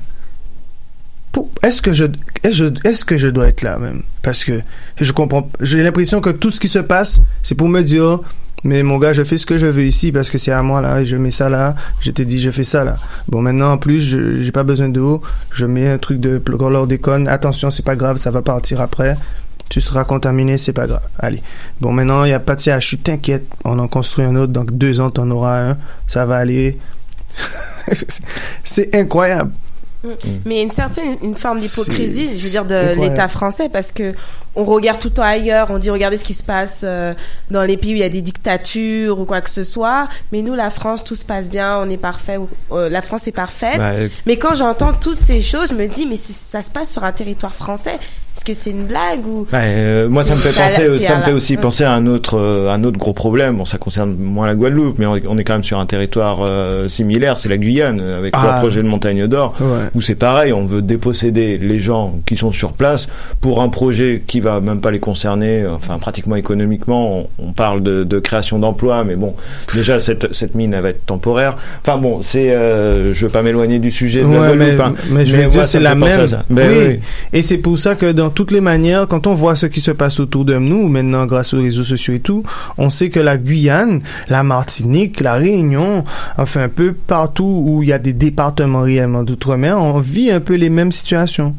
Est-ce que je, est-ce que je dois être là même? Parce que je comprends. J'ai l'impression que tout ce qui se passe, c'est pour me dire, mais mon gars, je fais ce que je veux ici parce que c'est à moi là, et je mets ça là. Je te dis, je fais ça là. Bon, maintenant en plus, je j'ai pas besoin d'eau. Je mets un truc de chlordécone. Attention, c'est pas grave, ça va partir après. Tu seras contaminé, c'est pas grave. Allez. Bon, maintenant, il n'y a pas de CHU. T'inquiète, on en construit un autre. Dans deux ans, t'en auras un. Ça va aller. c'est incroyable. Mais il y a une certaine une forme d'hypocrisie, je veux dire, de l'État français, parce que on regarde tout le temps ailleurs, on dit regardez ce qui se passe euh, dans les pays où il y a des dictatures ou quoi que ce soit. Mais nous, la France, tout se passe bien, on est parfait, euh, la France est parfaite. Bah, euh, Mais quand j'entends toutes ces choses, je me dis mais c'est- ça se passe sur un territoire français. Est-ce que c'est une blague ou Ouais, euh, moi, ça me fait penser, c'est ça à me la- fait aussi penser à un autre, euh, un autre gros problème. Bon, ça concerne moins la Guadeloupe, mais on est, on est quand même sur un territoire euh, similaire. C'est la Guyane, avec Ah. le projet de Montagne d'Or, Ouais. où c'est pareil. On veut déposséder les gens qui sont sur place pour un projet qui va même pas les concerner. Enfin, pratiquement économiquement, on, on parle de, de création d'emplois, mais bon, déjà cette, cette mine, elle va être temporaire. Enfin bon, c'est, euh, je veux pas m'éloigner du sujet de la Ouais, mais, Guadeloupe. hein. mais je veux dire, c'est la à même. Ben oui. oui. Et c'est pour ça que dans toutes les manières, quand on voit ce qui se passe autour de nous, maintenant grâce aux réseaux sociaux et tout, on sait que la Guyane, la Martinique, la Réunion, enfin un peu partout où il y a des départements réellement d'outre-mer, on vit un peu les mêmes situations.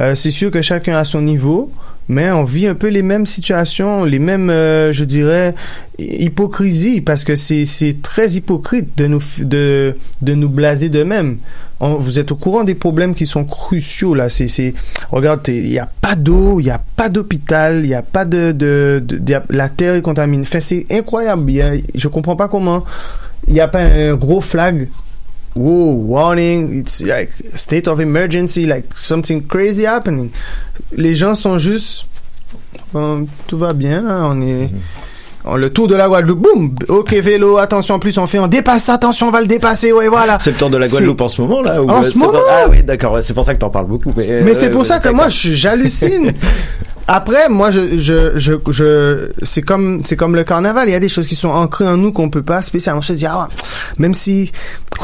Euh, c'est sûr que chacun a son niveau, mais on vit un peu les mêmes situations, les mêmes, euh, je dirais, hy- hypocrisie, parce que c'est très hypocrite de nous de de nous blaser de même. On- vous êtes au courant des problèmes qui sont cruciaux là. C'est regarde, il y a pas d'eau, il y a pas d'hôpital, il y a pas de de, de- de- la terre est contaminée. Enfin, c'est incroyable. Je comprends pas comment il y a pas un gros flag whoa, warning, it's like state of emergency, like something crazy happening. Les gens sont juste, bon, tout va bien, là, on est, on- le tour de la Guadeloupe, boum, ok vélo, attention, plus on fait, on dépasse, attention, on va le dépasser, ouais, voilà. C'est le tour de la Guadeloupe en ce moment là ou, En euh, ce c'est moment pas- Ah oui, d'accord, ouais, c'est pour ça que t'en parles beaucoup. Mais, Mais euh, c'est pour ça que d'accord. moi, je- j'hallucine. Après, moi, je, je, je, je c'est comme, c'est comme le carnaval. Il y a des choses qui sont ancrées en nous qu'on peut pas spécialement se dire, ah, même si,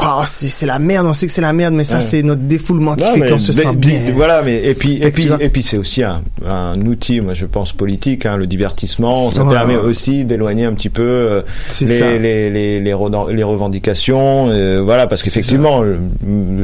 oh, c'est, la merde, on sait que c'est la merde, mais ça, Ouais. c'est notre défoulement qui Non, fait qu'on se sent bien. Voilà, mais et puis et puis et puis c'est aussi un, un outil, moi je pense politique, hein, le divertissement. Ça Ouais, permet ouais. aussi d'éloigner un petit peu euh, les, les les revendications. euh, voilà, parce qu'effectivement,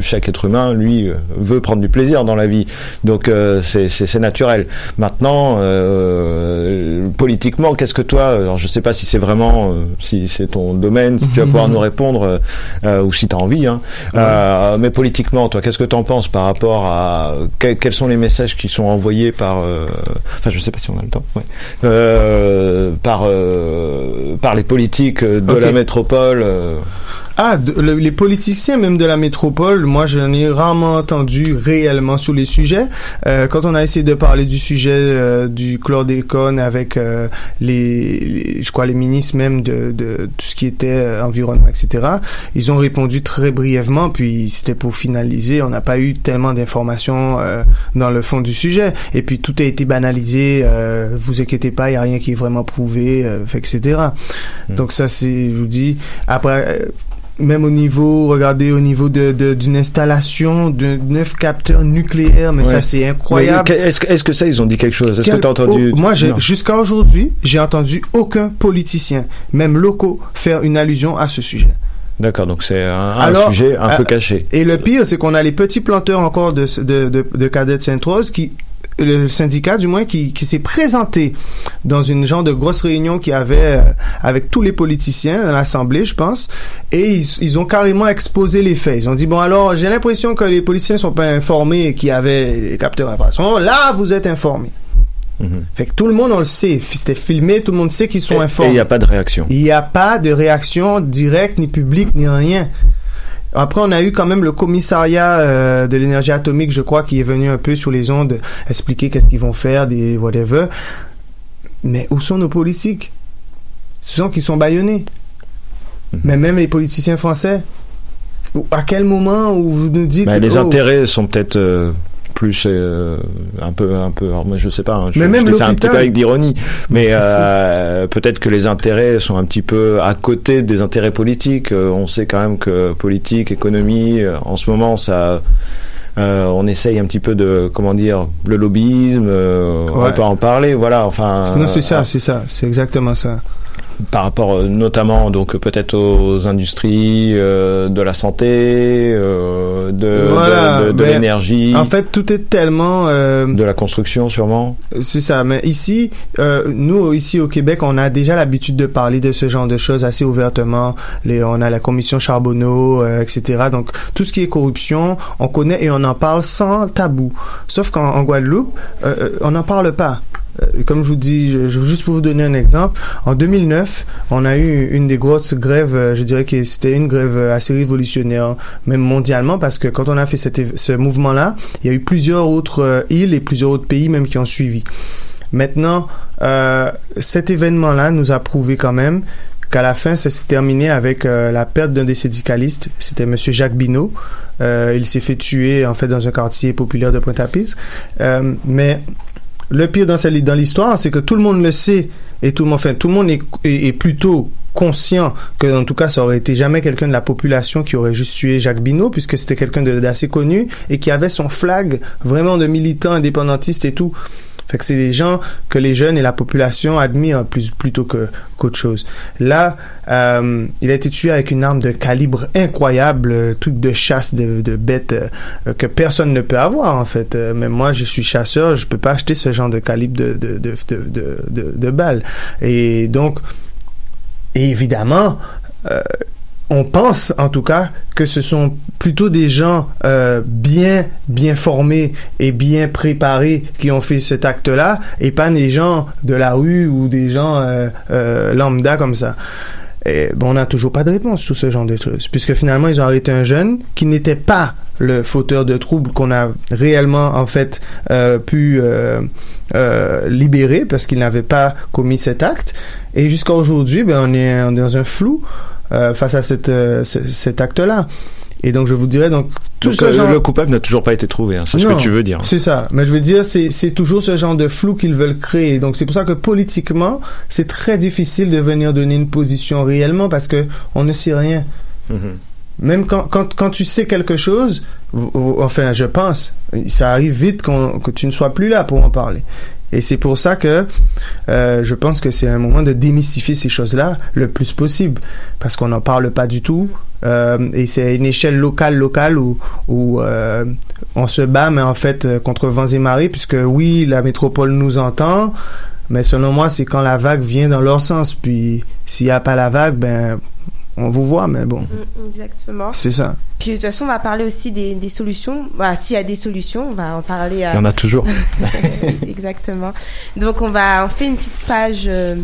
chaque être humain, lui, euh, veut prendre du plaisir dans la vie. Donc euh, c'est naturel. Maintenant, euh, politiquement, qu'est-ce que toi Alors je sais pas si c'est vraiment euh, si c'est ton domaine, si tu vas pouvoir nous répondre euh, euh, ou si tu as envie. Hein. Euh, mais politiquement, toi, qu'est-ce que tu en penses par rapport à que- quels sont les messages qui sont envoyés par euh, enfin je sais pas si on a le temps ouais. euh, par euh, par les politiques de la métropole euh, Ah, de- le- les politiciens même de la métropole, moi j'en ai rarement entendu réellement sur les sujets. Euh, quand on a essayé de parler du sujet euh, du chlordécone avec euh, les, les- je crois les ministres même de, de tout ce qui était environnement, etc. Ils ont répondu très brièvement, puis c'était pour finaliser. On n'a pas eu tellement d'informations dans le fond du sujet. Et puis tout a été banalisé. Vous inquiétez pas, il y a rien qui est vraiment prouvé, etc. Donc ça c'est, je vous dis, après. Euh, même au niveau, regardez au niveau de de- d'une installation de neuf capteurs nucléaires, mais Ouais. ça c'est incroyable. Est-ce que, est-ce que ça, ils ont dit quelque chose? Est-ce que tu as entendu oh, moi, jusqu'à aujourd'hui, j'ai entendu aucun politicien, même locaux, faire une allusion à ce sujet. D'accord, donc c'est un, un Alors, sujet un euh, peu caché. Et le pire, c'est qu'on a les petits planteurs encore de, de, de, de cadets de Sainte-Rose qui le syndicat du moins qui, qui s'est présenté dans une genre de grosse réunion qui avait euh, avec tous les politiciens à l'Assemblée, je pense, et ils, ils ont carrément exposé les faits. Ils ont dit bon alors j'ai l'impression que les politiciens sont pas informés et qu'il y avait les capteurs d'information. Là vous êtes informés. Mhm. Fait que tout le monde on le sait, c'était filmé, tout le monde sait qu'ils sont Et- informés. Et il n'y a pas de réaction. Il n'y a pas de réaction directe, ni publique, ni rien. Après, on a eu quand même le commissariat euh, de l'énergie atomique, je crois, qui est venu un peu sur les ondes expliquer qu'est-ce qu'ils vont faire, des whatever. Mais où sont nos politiques? Ce sont qui sont bâillonnés. Mhm. Mais même les politiciens français. À quel moment où vous nous dites les oh, intérêts sont peut-être euh, plus euh, un peu un peu alors moi je sais pas hein, je, Mais même ça un petit peu avec d'ironie mais euh, peut-être que les intérêts sont un petit peu à côté des intérêts politiques Euh, on sait quand même que politique économie en ce moment ça euh, on essaye un petit peu de comment dire le lobbyisme euh, on Ouais. peut en parler voilà enfin Non, c'est ça, c'est ça, c'est exactement ça. Par rapport euh, notamment donc peut-être aux industries euh, de la santé euh, de, Voilà, de, de- de mais l'énergie En fait, tout est tellement de la construction sûrement C'est ça, mais ici, nous ici au Québec, on a déjà l'habitude de parler de ce genre de choses assez ouvertement. Les, on a la commission Charbonneau, etc. Donc tout ce qui est corruption, on connaît et on en parle sans tabou. Sauf qu'en en Guadeloupe, on n'en parle pas. Euh, comme je vous dis, juste pour vous donner un exemple, en 2009, on a eu une des grosses grèves, euh, je dirais que c'était une grève euh, assez révolutionnaire, même mondialement, parce que quand on a fait ce mouvement-là, il y a eu plusieurs autres îles et plusieurs autres pays même qui ont suivi. Maintenant, cet événement-là nous a prouvé quand même qu'à la fin, ça s'est terminé avec la perte d'un des syndicalistes. C'était Monsieur Jacques Binot. Il s'est fait tuer en fait dans un quartier populaire de Pointe-à-Pitre. Mais le pire dans, l'histoire, c'est que tout le monde le sait et tout le monde, est, plutôt conscient que, en tout cas, ça aurait été jamais quelqu'un de la population qui aurait juste tué Jacques Binot, puisque c'était quelqu'un d'assez connu et qui avait son flag vraiment de militant indépendantiste et tout. Fait que c'est des gens que les jeunes et la population admirent plus, plutôt que, qu'autre chose. Là, euh, il a été tué avec une arme de calibre incroyable, euh, toute de chasse de, de bêtes euh, que personne ne peut avoir en fait. Euh, même moi, je suis chasseur, je peux pas acheter ce genre de calibre de de de de, balles. Et donc, évidemment. On pense en tout cas que ce sont plutôt des gens euh, bien bien formés et bien préparés qui ont fait cet acte-là et pas des gens de la rue ou des gens euh, euh, lambda comme ça. Et, bon, on n'a toujours pas de réponse sur ce genre de trucs, puisque finalement ils ont arrêté un jeune qui n'était pas le fauteur de troubles qu'on a réellement en fait pu libérer parce qu'il n'avait pas commis cet acte. Et jusqu'à aujourd'hui, ben, on est dans un flou euh, face à cette, euh, ce- cet acte-là. Et donc je vous dirais donc tout Donc, ce euh, genre le coupable n'a toujours pas été trouvé, hein, c'est ce que tu veux dire. C'est ça. Mais je veux dire, c'est, toujours ce genre de flou qu'ils veulent créer. Donc c'est pour ça que politiquement, c'est très difficile de venir donner une position réellement parce que on ne sait rien. Mhm. Même quand, quand, quand tu sais quelque chose, enfin, je pense, ça arrive vite qu'on, que tu ne sois plus là pour en parler. Et c'est pour ça que euh, je pense que c'est un moment de démystifier ces choses-là le plus possible, parce qu'on n'en parle pas du tout. Euh, et c'est une échelle locale, locale où, euh, on se bat, mais en fait contre vents et marées, puisque oui, la métropole nous entend, mais selon moi, c'est quand la vague vient dans leur sens. Puis s'il n'y a pas la vague, ben on vous voit, mais bon, Mm, Exactement. c'est ça. Puis de toute façon, on va parler aussi des, des solutions. Bah, S'il y a des solutions, on va en parler. euh, Il y en a toujours. Exactement. Donc on va on fait une petite page, euh,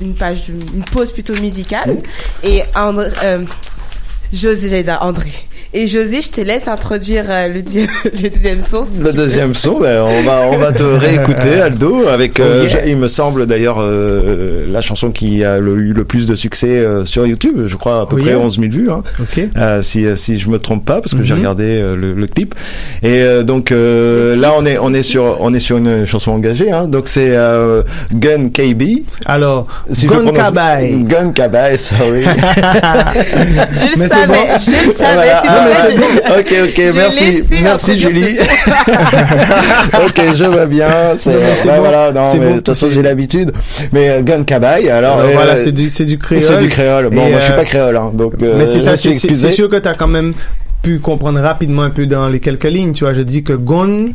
une page, une pause plutôt musicale. Et André, euh, José, j'allais dire André. Et José, je te laisse introduire euh, le, di- le deuxième son. si Le deuxième son, ben, on va on va te réécouter Aldo avec euh, Oh yeah. il me semble d'ailleurs euh, la chanson qui a le- eu le plus de succès euh, sur YouTube, je crois à peu Oh près yeah. 11 000 vues hein. Ok. Euh, si si je me trompe pas parce que j'ai Mhm. regardé euh, le, le clip et euh, donc euh, là on est on est sur on est sur une chanson engagée hein. donc c'est euh, Gun KB Alors, si Gon prononce- Kabay. Gun Kabay sorry Je le Mais c'est savais, bon. je le savais. Voilà. Ah. Ok, ok, merci, merci Julie. ok, je vois bien. C'est ouais, bon. voilà, non, C'est mais bon, de toute façon j'ai l'habitude. Mais euh, Gun Kabay, alors, Alors, euh, voilà, c'est du, c'est du créole. c'est du créole. Bon, moi je suis euh, pas créole, hein, donc. euh, mais c'est ça, je suis c'est, sûr que tu as quand même pu comprendre rapidement un peu dans les quelques lignes, tu vois. Je dis que Gon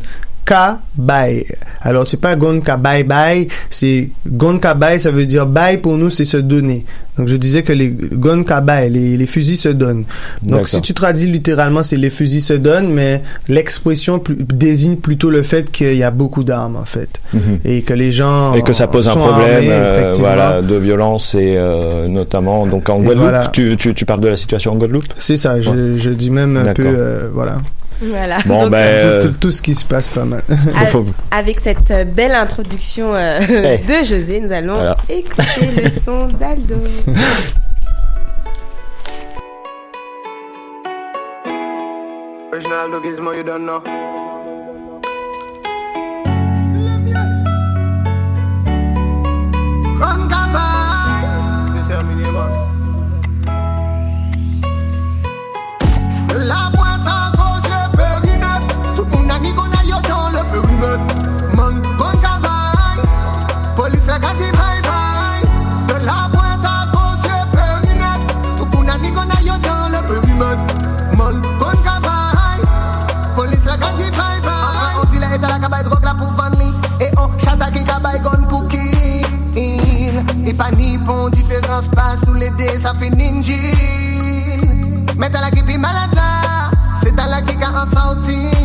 Ka Bai. Alors, c'est pas Gon Ka Bai Bai, c'est Gon Ka Bai, ça veut dire Bai pour nous, c'est se donner. Donc, je disais que les Gon Ka Bai, les, les fusils se donnent. Donc, si tu traduis littéralement, c'est les fusils se donnent, mais l'expression plus- désigne plutôt le fait qu'il y a beaucoup d'armes, en fait. Mhm. Et que les gens. Et que ça pose un problème, armés, euh, voilà, de violence et euh, notamment donc en Guadeloupe. voilà. Tu, tu, tu parles de la situation en Guadeloupe? C'est ça, je, je dis même un peu, euh, voilà. Voilà. Bon, Donc, ben, euh, tout, tout- tout ce qui se passe pas mal. Avec cette euh, belle introduction euh, Hey. de José, nous allons Voilà. écouter le son d'Aldo. Original you don't know. Périmètre. Man, Run Gabay. Police la gâte, bye bye. De la pointe à gauche, le périmètre. Tout monde a dit qu'on a yo dans le périmètre. Man, Run Gabay. Police la gâte, bye bye. On dit la à la cabane drogue là pour vendre li. Et on chata qui cabane gun pour kill. Et pas ni bon différence passe tous les dés, ça fait ninja. Mais t'as la qui malade là, c'est t'as la qui a en sorti.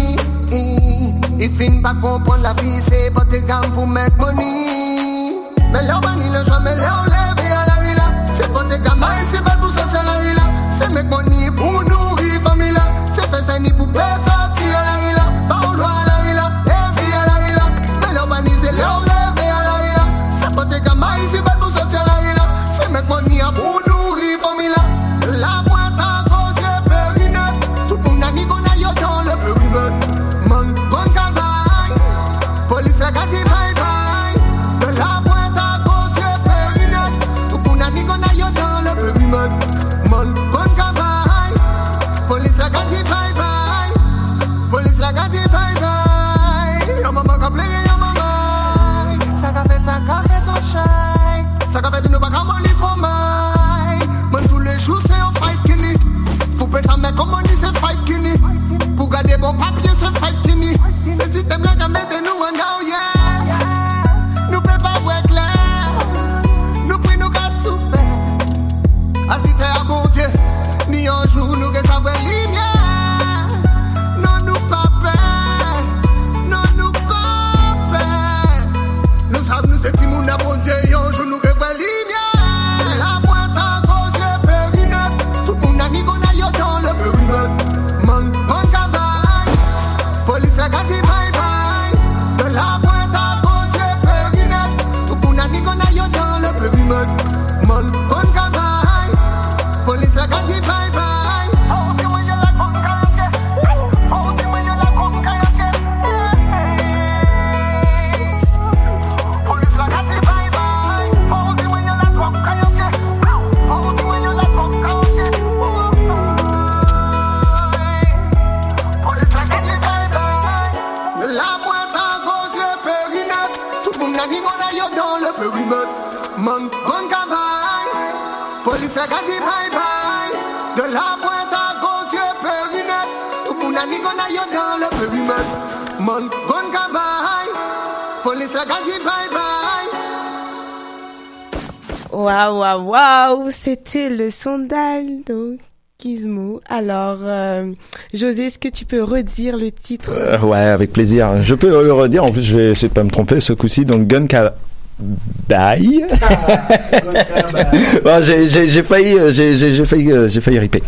Fin pa kompon la vi se bote gam pou mek money. Men le ou bani le jwa, men le ou leve a la vila Se bote gam a e se bel pou sot se la vila Se mek money pou nouri famila Se fe se ni pou pesa Pour garder bon papier c'est fight kini Ce système là qui mette nous en Tout le monde a dit qu'on a yo dans le périmètre Man, bon cabaye Police la gati bye bye Waouh, waouh, waouh, c'était le sondage de Gizmo. Alors, euh, José, est-ce que tu peux redire le titre? Euh, ouais, avec plaisir. Je peux le redire. En plus, je vais essayer de pas me tromper ce coup-ci. Donc, Gun Ka- Bye. Bon, j'ai failli, euh, j'ai failli, euh, j'ai failli riper.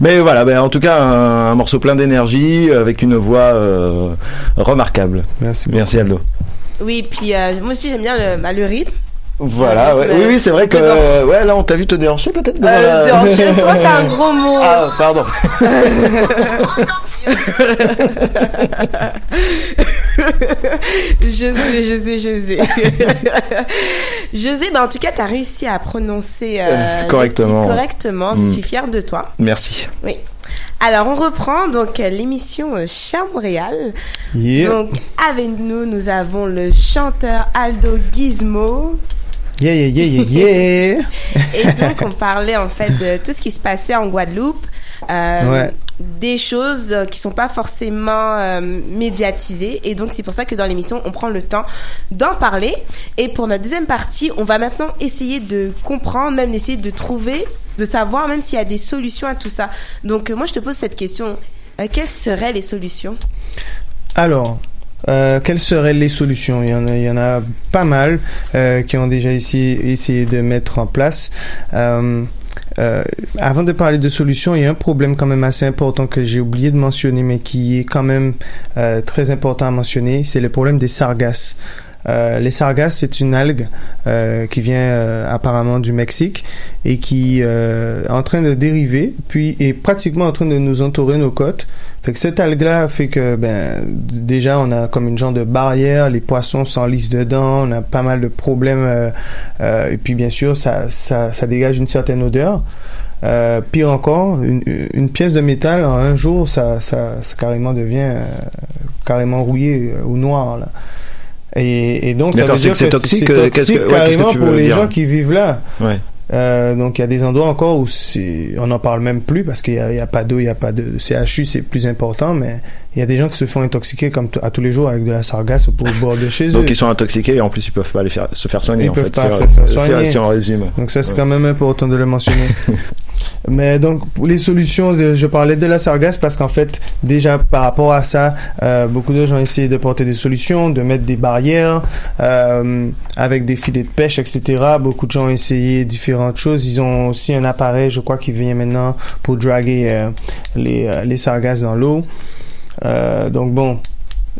Mais voilà, ben, en tout cas, un, un morceau plein d'énergie avec une voix euh, remarquable. Merci. Euh, Aldo. Oui, puis euh, moi aussi j'aime bien le, bah, le rythme. Voilà, ouais. Euh, oui, oui, c'est vrai que, euh, ouais, là, on t'a vu te déhancher peut-être. Euh, la- déhancher, soit c'est un gros mot. Ah, pardon. je sais, je sais, je sais. je sais, bah en tout cas, tu as réussi à prononcer euh, correctement. correctement. Je Mm. suis fière de toi. Merci. Oui. Alors, on reprend donc l'émission euh, Cher Montréal. Yeah. Donc, avec nous, nous avons le chanteur Aldo Gizmo. Yeah, yeah, yeah, yeah, yeah. Et donc, on parlait en fait de tout ce qui se passait en Guadeloupe. euh, Ouais. Des choses qui sont pas forcément euh, médiatisées. Et donc, c'est pour ça que dans l'émission, on prend le temps d'en parler. Et pour notre deuxième partie, on va maintenant essayer de comprendre, même essayer de trouver, de savoir même s'il y a des solutions à tout ça. Donc, euh, moi, je te pose cette question. Euh, quelles seraient les solutions? Alors, quelles seraient les solutions? Il y, en a, il y en a pas mal qui ont déjà essayé, essayé de mettre en place. Euh, avant de parler de solutions, il y a un problème quand même assez important que j'ai oublié de mentionner, mais qui est quand même euh, très important à mentionner, c'est le problème des sargasses. Euh, les sargasses, c'est une algue euh, qui vient euh, apparemment du Mexique et qui est en train de dériver, puis est pratiquement en train de nous entourer nos côtes. Fait que cette algue-là fait que ben déjà on a comme une genre de barrière, les poissons s'enlisent dedans, on a pas mal de problèmes et puis bien sûr ça, ça, dégage une certaine odeur. Pire encore, une, pièce de métal en un jour ça, ça, carrément devient carrément rouillé ou noir. Et, et donc ça veut c'est dire que c'est que toxique, c'est euh, toxique qu'est-ce que- ouais, qu'est-ce que carrément pour les dire gens qui vivent là. Ouais. Euh, donc il y a des endroits encore où on n'en parle même plus parce qu'il n'y a, a pas d'eau, il n'y a pas de CHU, c'est plus important, mais il y a des gens qui se font intoxiquer comme à tous les jours avec de la sargasse au bord de chez eux. Donc ils sont intoxiqués et en plus ils peuvent pas faire, se faire soigner Ils en peuvent fait. pas se faire soigner. Si, on résume. Donc ça c'est Ouais. quand même important de le mentionner. Mais donc, pour les solutions, de, je parlais de la sargasse parce qu'en fait, déjà par rapport à ça, euh, beaucoup de gens ont essayé de porter des solutions, de mettre des barrières euh, avec des filets de pêche, etc. Beaucoup de gens ont essayé différentes choses. Ils ont aussi un appareil, je crois, qui vient maintenant pour draguer euh, les, euh, les sargasses dans l'eau. Euh, donc bon,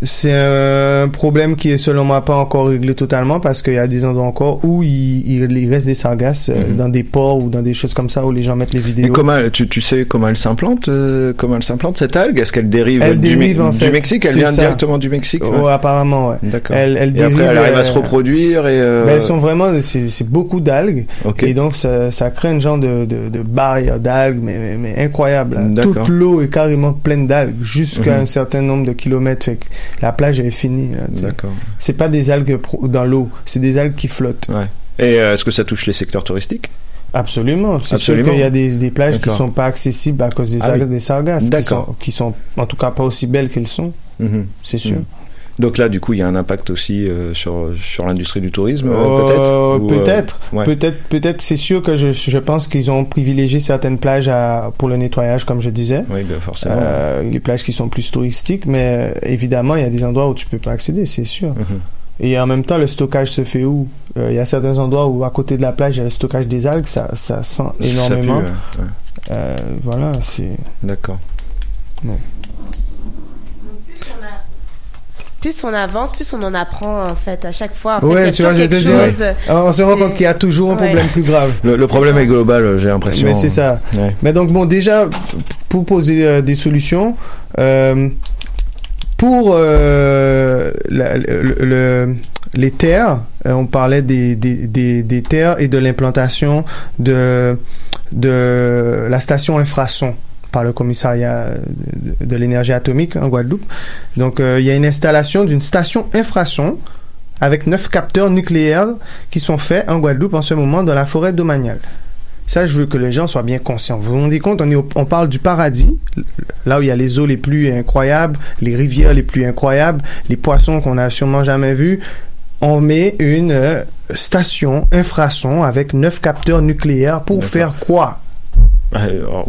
c'est un problème qui est selon moi pas encore réglé totalement parce qu'il y a des endroits encore où il, il, il reste des sargasses euh, Mhm. dans des ports ou dans des choses comme ça où les gens mettent les vidéos. Et comment tu, tu sais comment elle s'implante euh, Comment elle s'implante cette algue? Est-ce qu'elle dérive, Elle du, dérive, en du fait. Mexique? Elle vient ça. directement du Mexique ouais. Oh, apparemment, ouais. D'accord. Elle, elle et après, dérive, elle arrive à euh, se reproduire et. euh, Ben, elles sont vraiment, c'est c'est beaucoup d'algues. Ok. Et donc, ça, ça crée un genre de, de, de barrière d'algues, mais, mais, mais incroyable. D'accord. Toute l'eau est carrément pleine d'algues, jusqu'à Mhm. un certain nombre de kilomètres. Fait la plage est finie. sais. D'accord. C'est pas des algues dans l'eau, c'est des algues qui flottent. Ouais. Et euh, est-ce que ça touche les secteurs touristiques? Absolument. C'est sûr qu'il y a des, des plages qui D'accord. sont pas accessibles à cause des Ah algues, oui. des sargasses, qui D'accord. sont, qui sont en tout cas pas aussi belles qu'elles sont, Mhm. c'est sûr. Mhm. Donc là, du coup, il y a un impact aussi euh, sur sur l'industrie du tourisme, euh, peut-être. Euh, peut-être, ouais. peut-être, peut-être. C'est sûr que je, je pense qu'ils ont privilégié certaines plages à, pour le nettoyage, comme je disais. Oui, ben, forcément. Les plages qui sont plus touristiques, mais évidemment, il y a des endroits où tu peux pas accéder, c'est sûr. Mhm. Et en même temps, le stockage se fait où? Euh, Il y a certains endroits où, à côté de la plage, il y a le stockage des algues, ça, ça sent Ça pue, énormément. ouais. Euh, voilà, c'est. D'accord. Plus on avance, plus on en apprend en fait à chaque fois. En fait, Ouais, tu vois, chose. Alors, on se rend compte qu'il y a toujours un Ouais. problème plus grave. Le, le problème est global, j'ai l'impression. Mais c'est ça. Ouais. Mais donc bon, déjà pour poser euh, des solutions, euh, pour euh, la- le- le- les terres, euh, on parlait des, des, des, des terres et de l'implantation de de la station infrason par le commissariat de, de l'énergie atomique en Guadeloupe. Donc euh, il y a une installation d'une station infrason avec neuf capteurs nucléaires qui sont faits en Guadeloupe en ce moment dans la forêt domaniale. Ça, je veux que les gens soient bien conscients. Vous vous rendez compte, on, est au- on parle du paradis, là où il y a les eaux les plus incroyables, les rivières les plus incroyables, les poissons qu'on n'a sûrement jamais vus. On met une euh, station infrason avec neuf capteurs nucléaires pour faire quoi? Alors,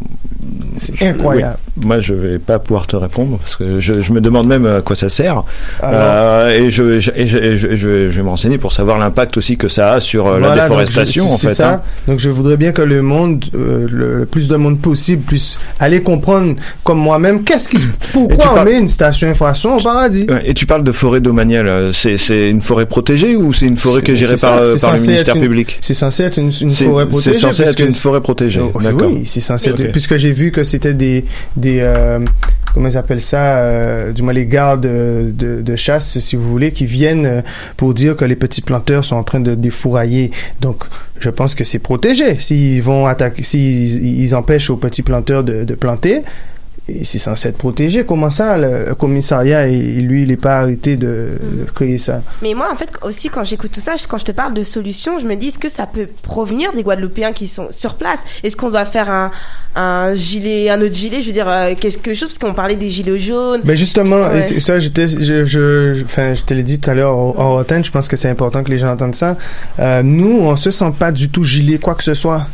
C'est je- incroyable. oui. Moi, je vais pas pouvoir te répondre parce que je, je me demande même à quoi ça sert. Alors- Euh, et je, et et vais me renseigner pour savoir l'impact aussi que ça a sur euh, la donc déforestation, en fait. ça. hein. Donc je voudrais bien que le monde, euh, le, le plus de monde possible, puisse aller comprendre, comme moi-même, qu'est-ce qui, pourquoi on parles- met une station infrason au paradis? Et tu parles de forêt domaniale. euh, C'est, c'est une forêt protégée ou c'est une forêt qui est gérée par, euh, le ministère une- public? C'est censé être une, forêt protégée. C'est censé être une forêt protégée. Oh, D'accord. Oui, c'est censé être, puisque j'ai vu que c'était des, des, euh, comment ils appellent ça, euh, du moins les gardes de, de, de chasse, si vous voulez, qui viennent euh, pour dire que les petits planteurs sont en train de défourailler. Donc, je pense que c'est protégé. S'ils vont attaquer, s'ils ils empêchent aux petits planteurs de, de planter, et c'est censé être protégé. Comment ça, le, commissariat, lui, il n'est pas arrêté de, de créer ça? Mais moi, en fait, aussi, quand j'écoute tout ça, quand je te parle de solutions, je me dis, est-ce que ça peut provenir des Guadeloupéens qui sont sur place? Est-ce qu'on doit faire un, un gilet, un autre gilet? Je veux dire, euh, quelque chose, parce qu'on parlait des gilets jaunes. Ben justement, Ouais. et c'est- ça, je, je, je- enfin, je te l'ai dit tout à l'heure en en antenne, je pense que c'est important que les gens entendent ça. Euh, nous, on se sent pas du tout gilet quoi que ce soit,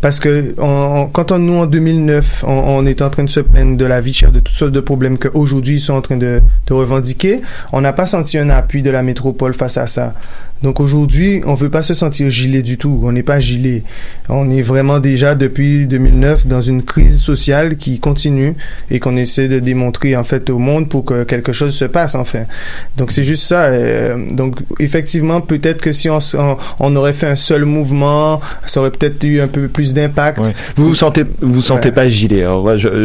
parce que on, on- quand on, nous en 2009, on, on était en train de se plaindre de la vie chère, de toutes sortes de problèmes qu'aujourd'hui ils sont en train de, de revendiquer, on n'a pas senti un appui de la métropole face à ça. Donc aujourd'hui, on veut pas se sentir gilet du tout. On n'est pas gilet. On est vraiment déjà depuis 2009 dans une crise sociale qui continue et qu'on essaie de démontrer en fait au monde pour que quelque chose se passe enfin. Donc c'est juste ça. euh, donc effectivement, peut-être que si on, on, aurait fait un seul mouvement, ça aurait peut-être eu un peu plus d'impact. Ouais. Vous vous sentez, vous vous sentez Ouais. pas gilet. Alors,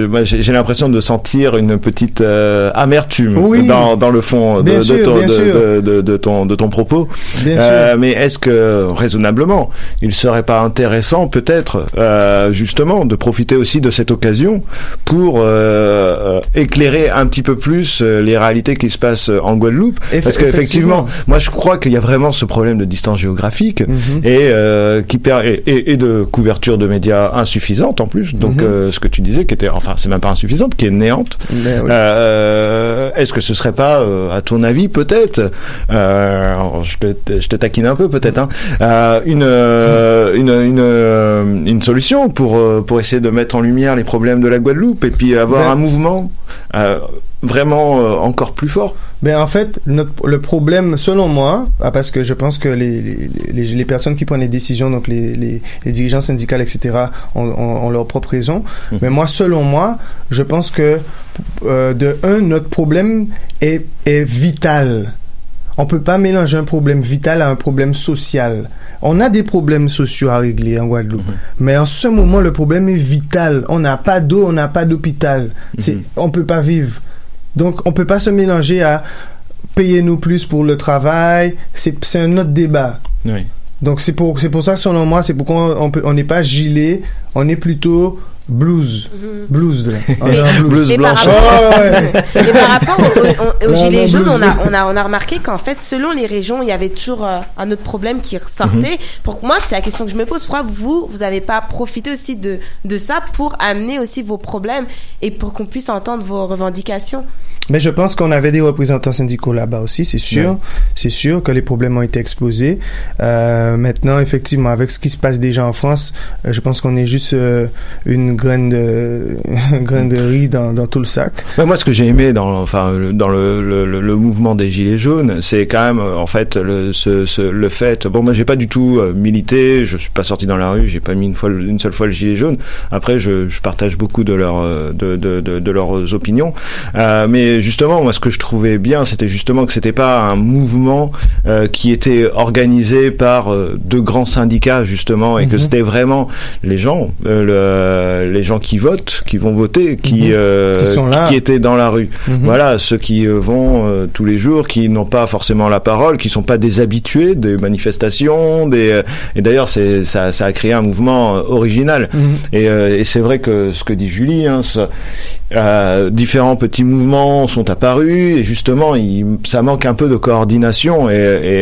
moi, j'ai l'impression de sentir une petite euh, amertume Oui. dans, dans le fond de, Bien de sûr, ton, de ton, de ton propos. Euh, mais est-ce que raisonnablement, il serait pas intéressant peut-être euh, justement de profiter aussi de cette occasion pour euh, euh, éclairer un petit peu plus euh, les réalités qui se passent en Guadeloupe? Eff- Parce qu'effectivement, effectivement. moi je crois qu'il y a vraiment ce problème de distance géographique Mhm. et euh, qui per- et, et- et de couverture de médias insuffisante en plus. Donc euh, ce que tu disais qui était enfin c'est même pas insuffisante, qui est néante. Mais oui. Euh, est-ce que ce serait pas, euh, à ton avis, peut-être, euh, je, te, je te taquine un peu peut-être, hein, euh, une, euh, une, une, euh, une solution pour, pour essayer de mettre en lumière les problèmes de la Guadeloupe et puis avoir Ben- un mouvement vraiment encore plus fort Ben en fait, notre, le problème, selon moi, ah, parce que je pense que les, les, les, les personnes qui prennent les décisions, donc les, dirigeants syndicales, etc., ont, ont, ont leur propre raison. Mais moi, selon moi, je pense que de un, notre problème est, est vital. On peut pas mélanger un problème vital à un problème social. On a des problèmes sociaux à régler en Guadeloupe, mais en ce moment, le problème est vital. On n'a pas d'eau, on n'a pas d'hôpital. C'est, on peut pas vivre. Donc, on peut pas se mélanger à payer nous plus pour le travail. C'est, un autre débat. Oui. Donc, c'est pour, c'est pour ça, selon moi, c'est pourquoi on n'est pas gilet, on est plutôt blues. Blues, là. On est en blues. mais par rapport, Oh, ouais. mais par rapport non, jaunes, blues. on a, on, a, on a remarqué qu'en fait, selon les régions, il y avait toujours euh, un autre problème qui ressortait. Mhm. Pour moi, c'est la question que je me pose. Pourquoi vous, vous n'avez pas profité aussi de, de ça pour amener aussi vos problèmes et pour qu'on puisse entendre vos revendications? Mais je pense qu'on avait des représentants syndicaux là-bas aussi, c'est sûr. Ouais. C'est sûr que les problèmes ont été exposés. Euh, maintenant, effectivement, avec ce qui se passe déjà en France, euh, je pense qu'on est juste euh, une graine de, une graine de riz dans, dans tout le sac. Ouais, moi, ce que j'ai aimé dans, enfin, dans le, le, le- le mouvement des Gilets jaunes, c'est quand même, euh, en fait, le, ce, ce- le fait. Bon, moi, j'ai pas du tout milité. Je suis pas sorti dans la rue. J'ai pas mis une fois, une seule fois le gilet jaune. Après, je, je partage beaucoup de leurs, euh, de, de, de, de leurs opinions. Euh, mais justement, moi, ce que je trouvais bien, c'était justement que c'était pas un mouvement euh, qui était organisé par euh, deux grands syndicats, justement, et que Mhm. c'était vraiment les gens, euh, le- les gens qui votent, qui vont voter, qui, Mhm. euh, Qui sont là. qui étaient dans la rue. Mhm. Voilà, ceux qui euh, vont euh, tous les jours, qui n'ont pas forcément la parole, qui sont pas des habitués des manifestations, des euh, et d'ailleurs c'est ça, ça a créé un mouvement euh, original. Et, euh, et c'est vrai que ce que dit Julie, hein, ça- euh, différents petits mouvements sont apparus et justement il, ça manque un peu de coordination et, et,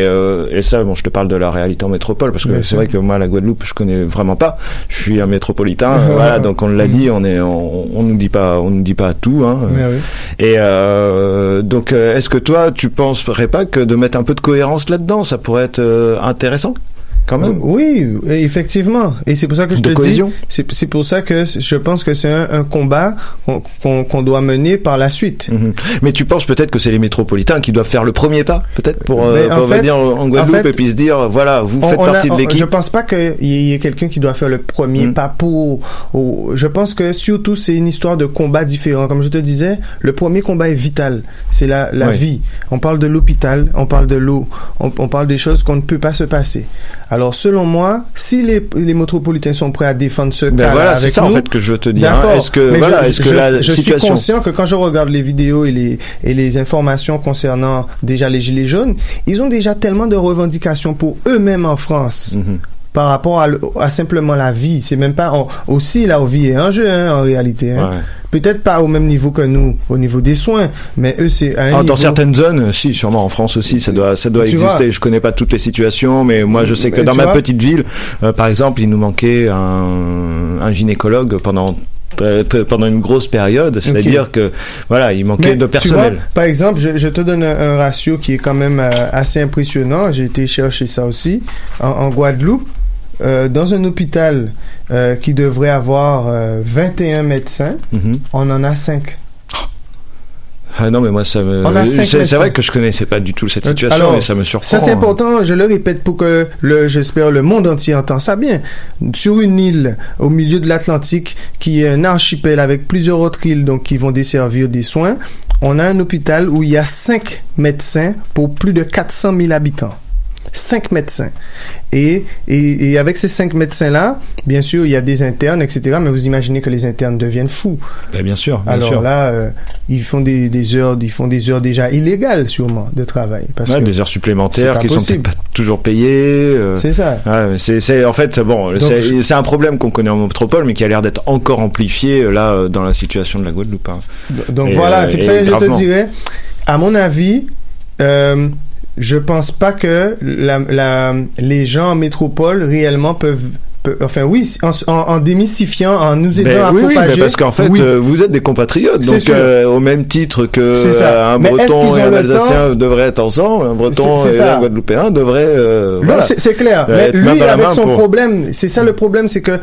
euh, et ça bon je te parle de la réalité en métropole parce que c'est vrai que moi la Guadeloupe je connais vraiment pas. Je suis un métropolitain voilà donc on l'a dit on est on, on nous dit pas on nous dit pas tout hein, Mais oui. et euh, donc, euh, est-ce que toi, tu penserais pas que de mettre un peu de cohérence là-dedans, ça pourrait être intéressant? Quand même Oui, effectivement. Et c'est pour ça que je De te cohésion. dis, c'est c'est pour ça que je pense que c'est un, un combat qu'on qu'on- qu'on doit mener par la suite. Mhm. Mais tu penses peut-être que c'est les métropolitains qui doivent faire le premier pas, peut-être pour, euh, pour fait- venir en Guadeloupe en fait, et puis se dire, voilà, vous On- faites on partie de on- Je l'équipe. pense pas qu'il y ait quelqu'un qui doit faire le premier Mm. pas pour. je pense que surtout c'est une histoire de combat différent. Comme je te disais, le premier combat est vital. C'est la, la Oui. vie. On parle de l'hôpital, on parle de l'eau, on, on parle des choses qu'on ne peut pas se passer. Alors selon moi, si les, les métropolitains sont prêts à défendre ce Ben cas voilà, c'est ça en fait que je veux te dire. hein. Est-ce que Mais voilà, je, est-ce que je- la je situation suis conscient que quand je regarde les vidéos et les et les informations concernant déjà les gilets jaunes, ils ont déjà tellement de revendications pour eux-mêmes en France. Mhm. Par rapport à, le- à simplement la vie, c'est même pas on- aussi la vie est en jeu hein, en réalité. hein. Ouais. Peut-être pas au même niveau que nous, au niveau des soins, mais eux c'est un Ah, dans certaines zones, si, sûrement en France aussi, ça doit, ça doit Tu exister. vois. je connais pas toutes les situations, mais moi je sais que dans tu ma vois. petite ville, euh, par exemple, il nous manquait un, un gynécologue pendant très- très- pendant une grosse période, c'est-à-dire que voilà, il manquait Mais de tu personnel. vois, par exemple, je, je te donne un, un ratio qui est quand même euh, assez impressionnant. J'ai été chercher ça aussi. En, en Guadeloupe, euh, dans un hôpital euh, qui devrait avoir euh, 21 médecins, Mhm. on en a 5. Ah non, mais moi ça me. C'est vrai que je connaissais pas du tout cette Euh, situation alors, et ça me surprend. Ça, c'est important, je le répète pour que, le, j'espère, le monde entier entend ça bien. Sur une île au milieu de l'Atlantique, qui est un archipel avec plusieurs autres îles, donc qui vont desservir des soins, on a un hôpital où il y a cinq médecins pour plus de 400 000 habitants. Cinq médecins. Et, et, et avec ces cinq médecins-là, bien sûr, il y a des internes, etc., mais vous imaginez que les internes deviennent fous. Ben, bien sûr, bien Alors sûr. là, euh, ils font des, des heures, ils font des heures déjà illégales, sûrement, de travail. Parce Ouais, que des heures supplémentaires qui sont possible. peut-être pas toujours payées. euh, c'est ça. Ouais, c'est, en fait bon, c'est, je- un problème qu'on connaît en métropole, mais qui a l'air d'être encore amplifié euh, là dans la situation de la Guadeloupe. hein. Donc Et, voilà, c'est pour ça que je te dirais, à mon avis, euh, je pense pas que la, la- les gens en métropole réellement peuvent Peu- Enfin oui, en, démystifiant, en nous aidant Ben à oui, oui, propager. mais parce qu'en fait, Oui. euh, vous êtes des compatriotes, donc euh, au même titre que ça. euh, un Mais Breton et un Alsacien devraient être ensemble, un Breton et ça. un Guadeloupéen devraient. euh, Non, voilà. c'est clair. Mais lui, avec son pour- problème, c'est ça le problème, c'est que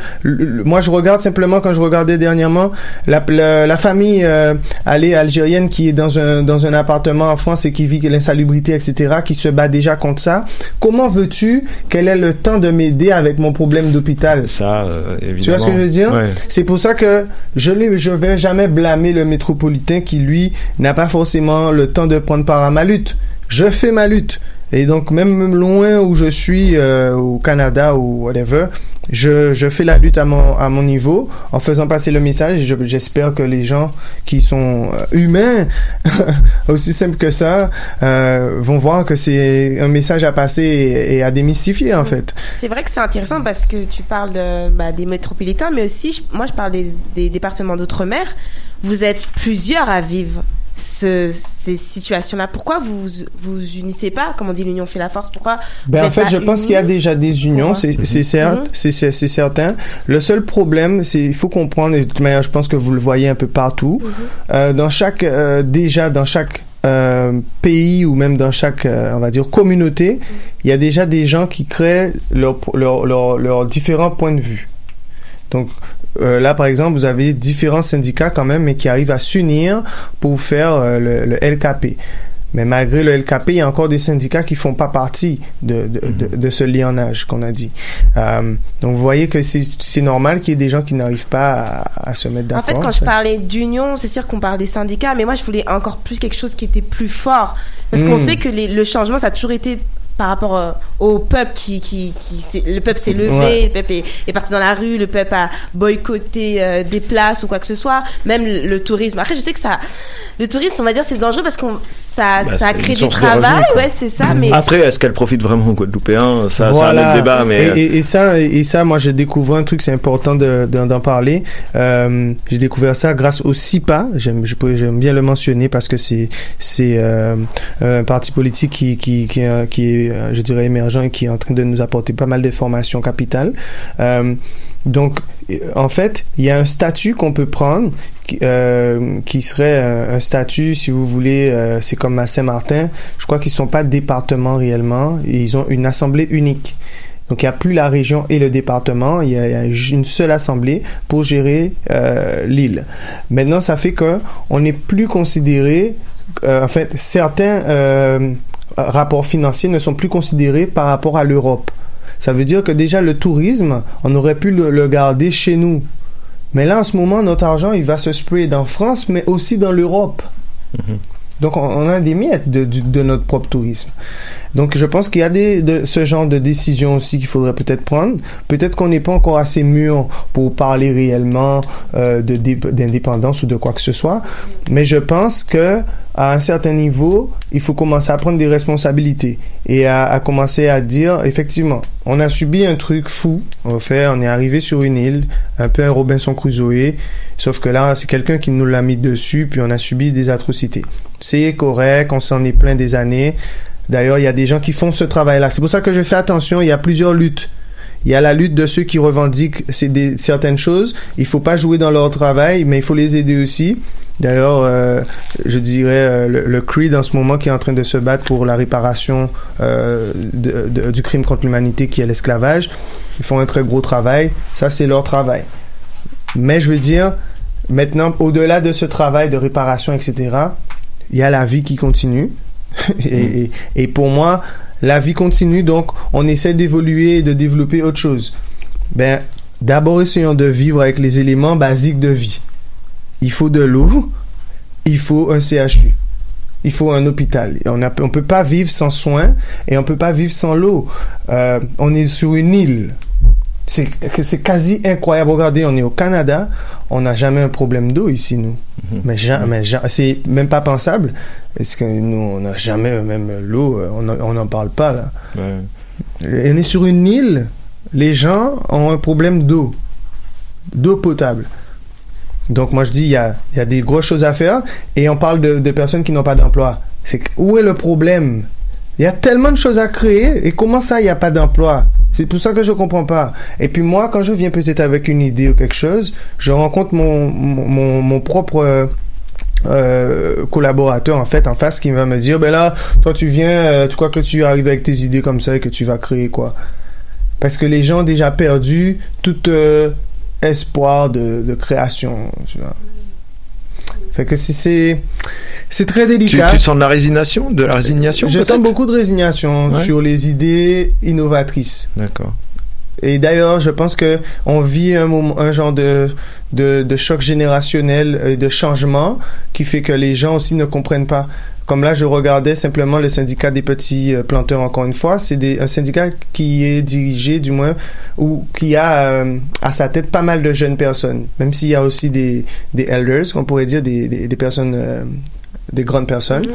moi je regarde simplement quand je regardais dernièrement la, la, la famille euh, allée algérienne qui est dans un dans un appartement en France et qui vit l'insalubrité, etc., qui se bat déjà contre ça. Comment veux-tu qu'elle ait le temps de m'aider avec mon problème Ça, euh, évidemment. Tu vois ce que je veux dire? Ouais. C'est pour ça que je ne je vais jamais blâmer le métropolitain qui, lui, n'a pas forcément le temps de prendre part à ma lutte. Je fais ma lutte. Et donc, même loin où je suis, euh, au Canada ou whatever, je, je fais la lutte à mon, à mon niveau en faisant passer le message. Je- J'espère que les gens qui sont euh, humains, aussi simple que ça, euh, vont voir que c'est un message à passer et, et à démystifier, en fait. C'est vrai que c'est intéressant parce que tu parles de, bah, des métropolitains, mais aussi, moi, je parle des, des départements d'outre-mer. Vous êtes plusieurs à vivre ce, ces situations-là. Pourquoi vous vous unissez pas? Comme on dit, l'union fait la force. Pourquoi Ben, en fait, je pense qu'il y a déjà des unions, c'est Mhm. c'est certain. Le seul problème, c'est il faut comprendre, et de toute manière, je pense que vous le voyez un peu partout, Mhm. euh, dans chaque, euh, déjà dans chaque euh, pays ou même dans chaque, euh, on va dire, communauté, il y a déjà des gens qui créent leurs leur, leur, leurs différents points de vue. Donc euh, là, par exemple, vous avez différents syndicats quand même, mais qui arrivent à s'unir pour faire euh, le, le LKP. Mais malgré le LKP, il y a encore des syndicats qui font pas partie de, de, de, de ce lionnage qu'on a dit. Euh, donc vous voyez que c'est normal qu'il y ait des gens qui n'arrivent pas à, à se mettre En d'accord. fait, quand je parlais d'union, c'est sûr qu'on parle des syndicats, mais moi, je voulais encore plus quelque chose qui était plus fort. Parce qu'on Mm. sait que les- le changement, ça a toujours été par rapport euh, au peuple qui, qui, le peuple s'est levé, Ouais. le peuple est, est parti dans la rue, le peuple a boycotté euh, des places ou quoi que ce soit, même le, le tourisme. Après, je sais que ça, le tourisme, on va dire, c'est dangereux parce qu'on ça, Bah, ça crée du de travail, revenus, ouais, c'est ça, mais Après, est-ce qu'elle profite vraiment aux Guadeloupéens? Ça, c'est un autre débat, mais. Et, et- et ça, et ça, moi, j'ai découvert un truc, c'est important de- de- d'en parler. Euh, j'ai découvert ça grâce au CIPA. J'aime, je peux- j'aime bien le mentionner parce que c'est, c'est euh, un parti politique qui, qui, qui, euh, qui est, euh, je dirais, émergent et qui est en train de nous apporter pas mal de formations capitales. Euh, donc, euh, en fait, il y a un statut qu'on peut prendre qui, serait un, statut, si vous voulez, c'est comme à Saint-Martin. Je crois qu'ils sont pas départements réellement. Ils ont une assemblée unique. Donc, il n'y a plus la région et le département. Il y a, une seule assemblée pour gérer l'île. Maintenant, ça fait que on n'est plus considéré. en fait, certains rapports financiers ne sont plus considérés par rapport à l'Europe. Ça veut dire que déjà le tourisme, on aurait pu le, garder chez nous. Mais là, en ce moment, notre argent, il va se sprayer dans France, mais aussi dans l'Europe. Donc, on, a des miettes de, notre propre tourisme. Donc, je pense qu'il y a ce genre de décisions aussi qu'il faudrait peut-être prendre. Peut-être qu'on n'est pas encore assez mûr pour parler réellement euh, d'indépendance ou de quoi que ce soit. Mais je pense que à un certain niveau, il faut commencer à prendre des responsabilités et à, à commencer à dire, effectivement, on a subi un truc fou. En fait, on est arrivé sur une île, un peu un Robinson Crusoe, sauf que là, c'est quelqu'un qui nous l'a mis dessus, puis on a subi des atrocités. C'est correct, on s'en est plein des années. D'ailleurs, il y a des gens qui font ce travail-là. C'est pour ça que je fais attention, il y a plusieurs luttes. Il y a la lutte de ceux qui revendiquent certaines choses. Il faut pas jouer dans leur travail, mais il faut les aider aussi. D'ailleurs, euh, je dirais euh, le, le CREED en ce moment qui est en train de se battre pour la réparation euh, du crime contre l'humanité qui est l'esclavage. Ils font un très gros travail. Ça, c'est leur travail. Mais je veux dire, maintenant, au-delà de ce travail de réparation, etc., il y a la vie qui continue. et, et- et pour moi, la vie continue, donc on essaie d'évoluer et de développer autre chose. Ben, d'abord, essayons de vivre avec les éléments basiques de vie. Il faut de l'eau, il faut un CHU, il faut un hôpital. On ne peut pas vivre sans soins et on peut pas vivre sans l'eau. Euh, on est sur une île. C'est quasi incroyable. Regardez, on est au Canada, on n'a jamais un problème d'eau ici, nous. Mais jamais, c'est même pas pensable. Est-ce que nous, on n'a jamais même l'eau, euh, on n'en parle pas là. On est sur une île, les gens ont un problème d'eau, d'eau potable. Donc moi je dis, il y a, y a des grosses choses à faire et on parle de, de personnes qui n'ont pas d'emploi. C'est où est le problème? Il y a tellement de choses à créer. Et comment ça, il n'y a pas d'emploi? C'est pour ça que je comprends pas. Et puis moi, quand je viens peut-être avec une idée ou quelque chose, je rencontre mon, mon, mon, propre... euh, euh, collaborateur en fait en face qui va me dire ben là toi tu viens euh, tu crois que tu arrives avec tes idées comme ça et que tu vas créer quoi? Parce que les gens ont déjà perdu tout espoir de, création fait que si c'est c'est très délicat tu sens de la résignation, de la résignation je sens beaucoup de résignation Ouais. sur les idées innovatrices D'accord. et d'ailleurs, je pense que on vit un moment, un genre de, de, de choc générationnel et de changement qui fait que les gens aussi ne comprennent pas. Comme là, je regardais simplement le syndicat des petits euh, planteurs encore une fois. C'est un syndicat qui est dirigé, du moins, ou qui a euh, à sa tête pas mal de jeunes personnes. Même s'il y a aussi des, des elders, qu'on pourrait dire, des, des, des personnes, euh, des grandes personnes.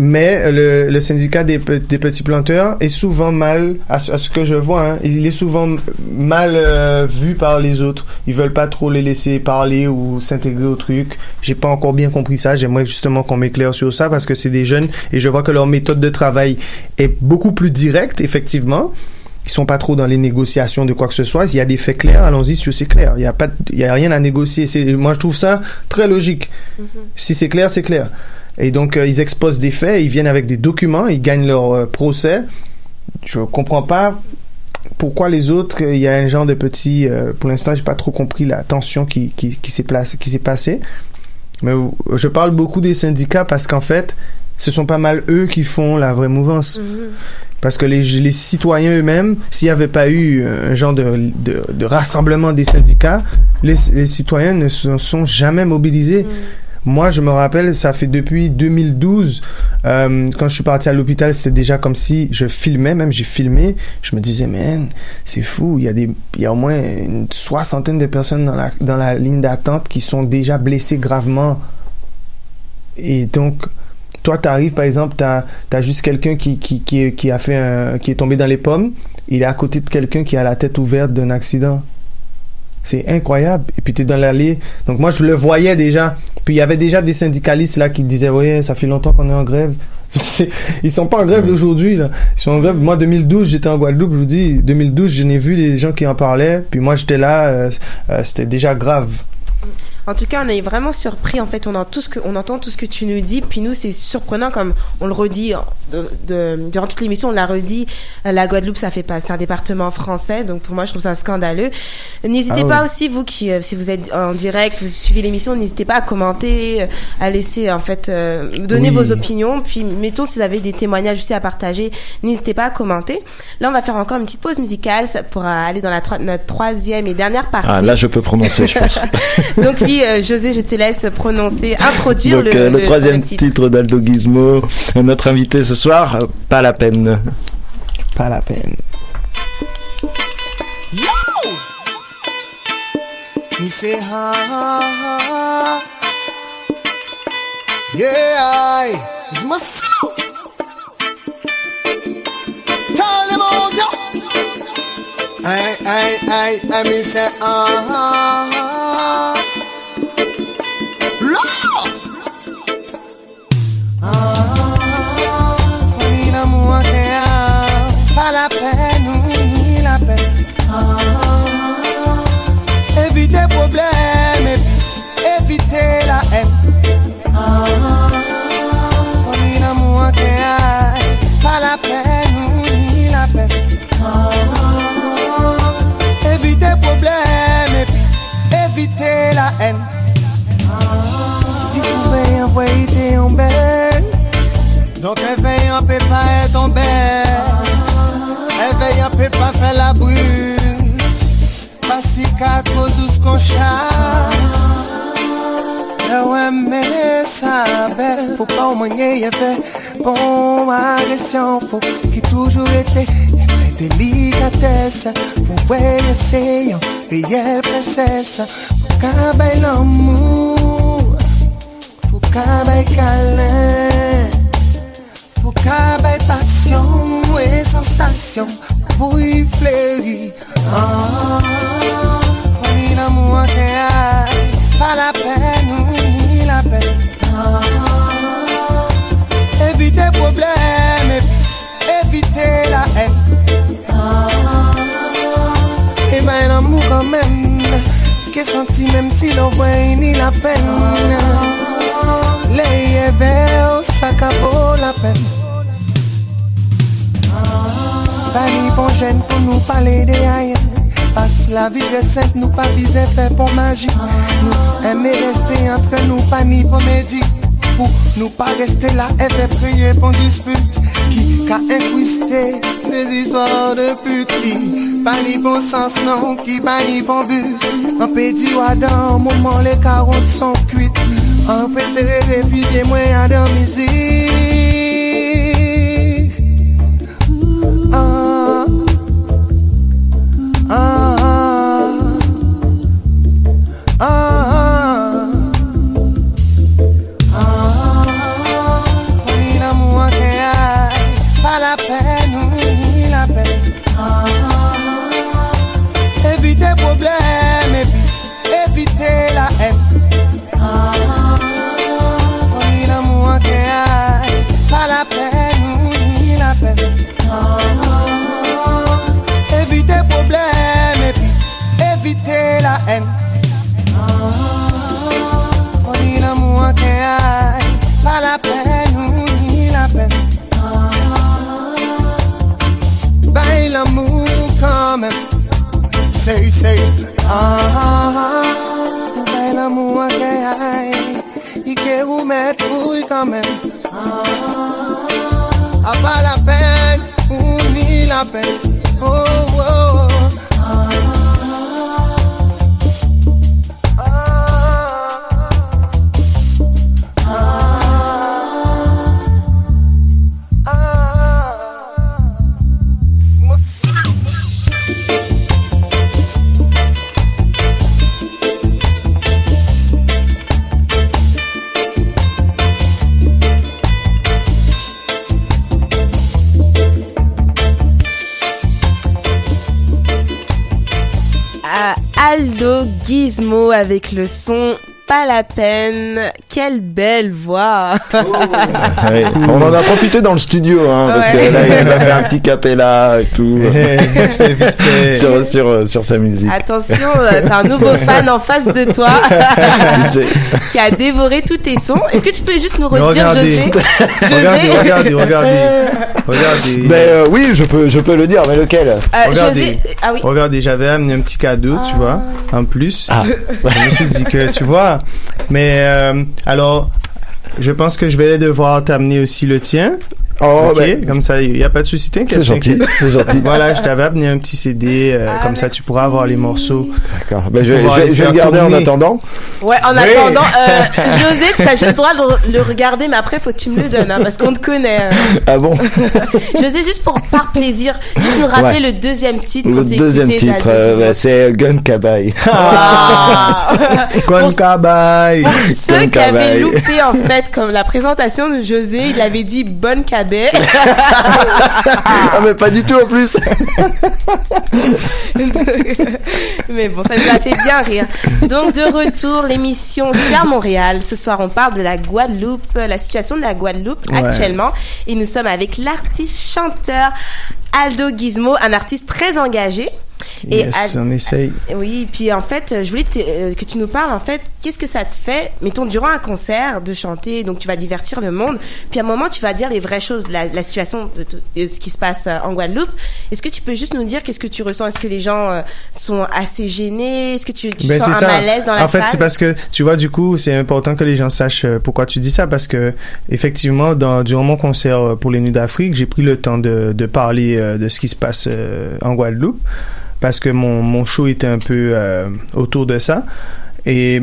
Mais le, le syndicat des, pe- des petits planteurs est souvent mal, à, ce- à ce que je vois, hein, il est souvent mal euh, vu par les autres. Ils veulent pas trop les laisser parler ou s'intégrer au truc. J'ai pas encore bien compris ça. J'aimerais justement qu'on m'éclaire sur ça parce que c'est des jeunes et je vois que leur méthode de travail est beaucoup plus directe, effectivement. Ils sont pas trop dans les négociations de quoi que ce soit. Il y a des faits clairs, allons-y sur c'est clair. Il y a pas, de- il y a rien à négocier. Moi je trouve ça très logique. Si c'est clair, c'est clair. Et donc, euh, ils exposent des faits, ils viennent avec des documents, ils gagnent leur euh, procès. Je comprends pas pourquoi les autres, il y a un genre de petit... euh, pour l'instant, j'ai pas trop compris la tension qui, qui, qui s'est passée. Mais je parle beaucoup des syndicats parce qu'en fait, ce sont pas mal eux qui font la vraie mouvance. Parce que les, les citoyens eux-mêmes, s'il n'y avait pas eu un genre de, de, de rassemblement des syndicats, les, les citoyens ne se sont jamais mobilisés. Moi, je me rappelle, ça fait depuis 2012, euh, quand je suis parti à l'hôpital, c'était déjà comme si je filmais, même j'ai filmé. Je me disais, man, c'est fou, il y a des, il y a au moins une soixantaine de personnes dans la, dans la ligne d'attente qui sont déjà blessées gravement. Et donc, toi, tu arrives, par exemple, tu as, juste quelqu'un qui, qui, qui, qui est tombé dans les pommes. Il est à côté de quelqu'un qui a la tête ouverte d'un accident. C'est incroyable. Et puis tu es dans l'allée. Donc moi, je le voyais déjà. Puis il y avait déjà des syndicalistes là qui disaient, ouais, ça fait longtemps qu'on est en grève. C'est- Ils sont pas en grève d'aujourd'hui là. Ils sont en grève. Moi, 2012, j'étais en Guadeloupe. Je vous dis, 2012, je n'ai vu les gens qui en parlaient. Puis moi, j'étais là. euh, euh, C'était déjà grave. En tout cas, on est vraiment surpris. En fait, on, entend tout ce que, on entend tout ce que tu nous dis. Puis nous, c'est surprenant, comme on le redit de, de- durant toute l'émission, on l'a redit. euh, La Guadeloupe, ça fait pas, c'est un département français. Donc pour moi, je trouve ça scandaleux. N'hésitez Ah pas oui. aussi, vous qui, euh, si vous êtes en direct, vous suivez l'émission, n'hésitez pas à commenter, euh, à laisser en fait, euh, donner Oui. vos opinions. Puis mettons si vous avez des témoignages aussi à partager, n'hésitez pas à commenter. Là, on va faire encore une petite pause musicale pour aller dans la notre troisième et dernière partie. Ah, là, je peux prononcer, je pense. Donc oui, euh, José, je te laisse prononcer, introduire Donc, le, euh, le le troisième titre. titre d'Aldo Gizmo, notre invité ce soir, euh, pas la peine. Pas la peine. Yo! Me say ha ha ha. Yeah, I. It's my song. Tell them all, yo. I, I, I, I me say ah. Ha, ha. Lord. Ah, famille d'amour, yeah. Moins y avait bon agression. Faut qu'il toujours été y avait délicatesse. Faut ouais essayer. Veiller princesse. Faut qu'à bailler l'amour. Faut qu'à bailler câlin. Faut qu'à bailler passion et sensation pour y fleurir. Ah, famille d'amour qui a pas la peine ni la peine. Ah, an men Ke santi menm si lo vwe ni la pen Leye veyo sa ka pou la pen Bani bon jen pou nou pale de ayen Pas la vi resent nou pa bize fe pou magi Nou eme reste entre nou pa ni pou medi pou nou pa reste la E fe preye pon dispute Ki ka ekwiste Des istwa de pute Ki pa ni bon sens nan Ki pa ni bon but. An pe diwa dan mouman le karot son kuit An pe te refuze mwen ah, a ah. dan mizik An An ni avec le son Pas la peine. Quelle belle voix. Ouais, On en a profité dans le studio, hein, parce que là, il a fait un petit capella et tout. vite fait, vite fait. sur, sur, sur sa musique. Attention, euh, t'as un nouveau fan en face de toi qui a dévoré tous tes sons. Est-ce que tu peux juste nous redire. José? Regardez, regardez, regardez. Regardez. Ben euh, oui, je peux, je peux le dire, mais lequel? Euh, Regardez. José, ah oui. Regardez, j'avais amené un petit cadeau, tu vois, en plus. Ah. Je me suis dit que, tu vois. Mais euh, alors, je pense que je vais devoir t'amener aussi le tien. Oh, ok, ben, comme ça, il n'y a pas de souci, c'est gentil, c'est gentil. Voilà, je t'avais amené un petit CD, euh, Ah, comme ça tu pourras avoir les morceaux. D'accord. Ben, je, vais- je je vais le garder en attendant. Ouais, en Oui. attendant, euh, José, t'as juste le droit de le, regarder, mais après, faut que tu me le donnes, hein, parce qu'on te connaît. euh. Ah bon? José, juste pour par plaisir, juste nous rappeler Ouais. le deuxième titre. Le deuxième titre, euh, ben, c'est Gun Cabaye. Ah. Pour- cabaye. Pour ceux qui avaient loupé en fait comme la présentation de José, il avait dit bonne ah mais pas du tout en plus. Mais bon, ça nous a fait bien rire. Donc de retour, l'émission Cher Montréal. Ce soir, on parle de la Guadeloupe, la situation de la Guadeloupe Ouais. actuellement. Et nous sommes avec l'artiste chanteur Aldo Gizmo, un artiste très engagé. Et Yes, Al- on essaye. Oui, puis en fait, euh, je voulais euh, que tu nous parles, en fait, qu'est-ce que ça te fait, mettons, durant un concert, de chanter, donc tu vas divertir le monde, puis à un moment, tu vas dire les vraies choses, la, la situation de, ce qui se passe euh, en Guadeloupe. Est-ce que tu peux juste nous dire qu'est-ce que tu ressens? Est-ce que les gens sont assez gênés? Est-ce que tu, tu Ben, sens un ça. malaise dans la en fait, salle? c'est parce que tu vois, du coup, c'est important que les gens sachent pourquoi tu dis ça, parce que effectivement, dans, durant mon concert pour les Nuits d'Afrique, j'ai pris le temps de, de parler de ce qui se passe en Guadeloupe, parce que mon, mon show était un peu euh, autour de ça. Et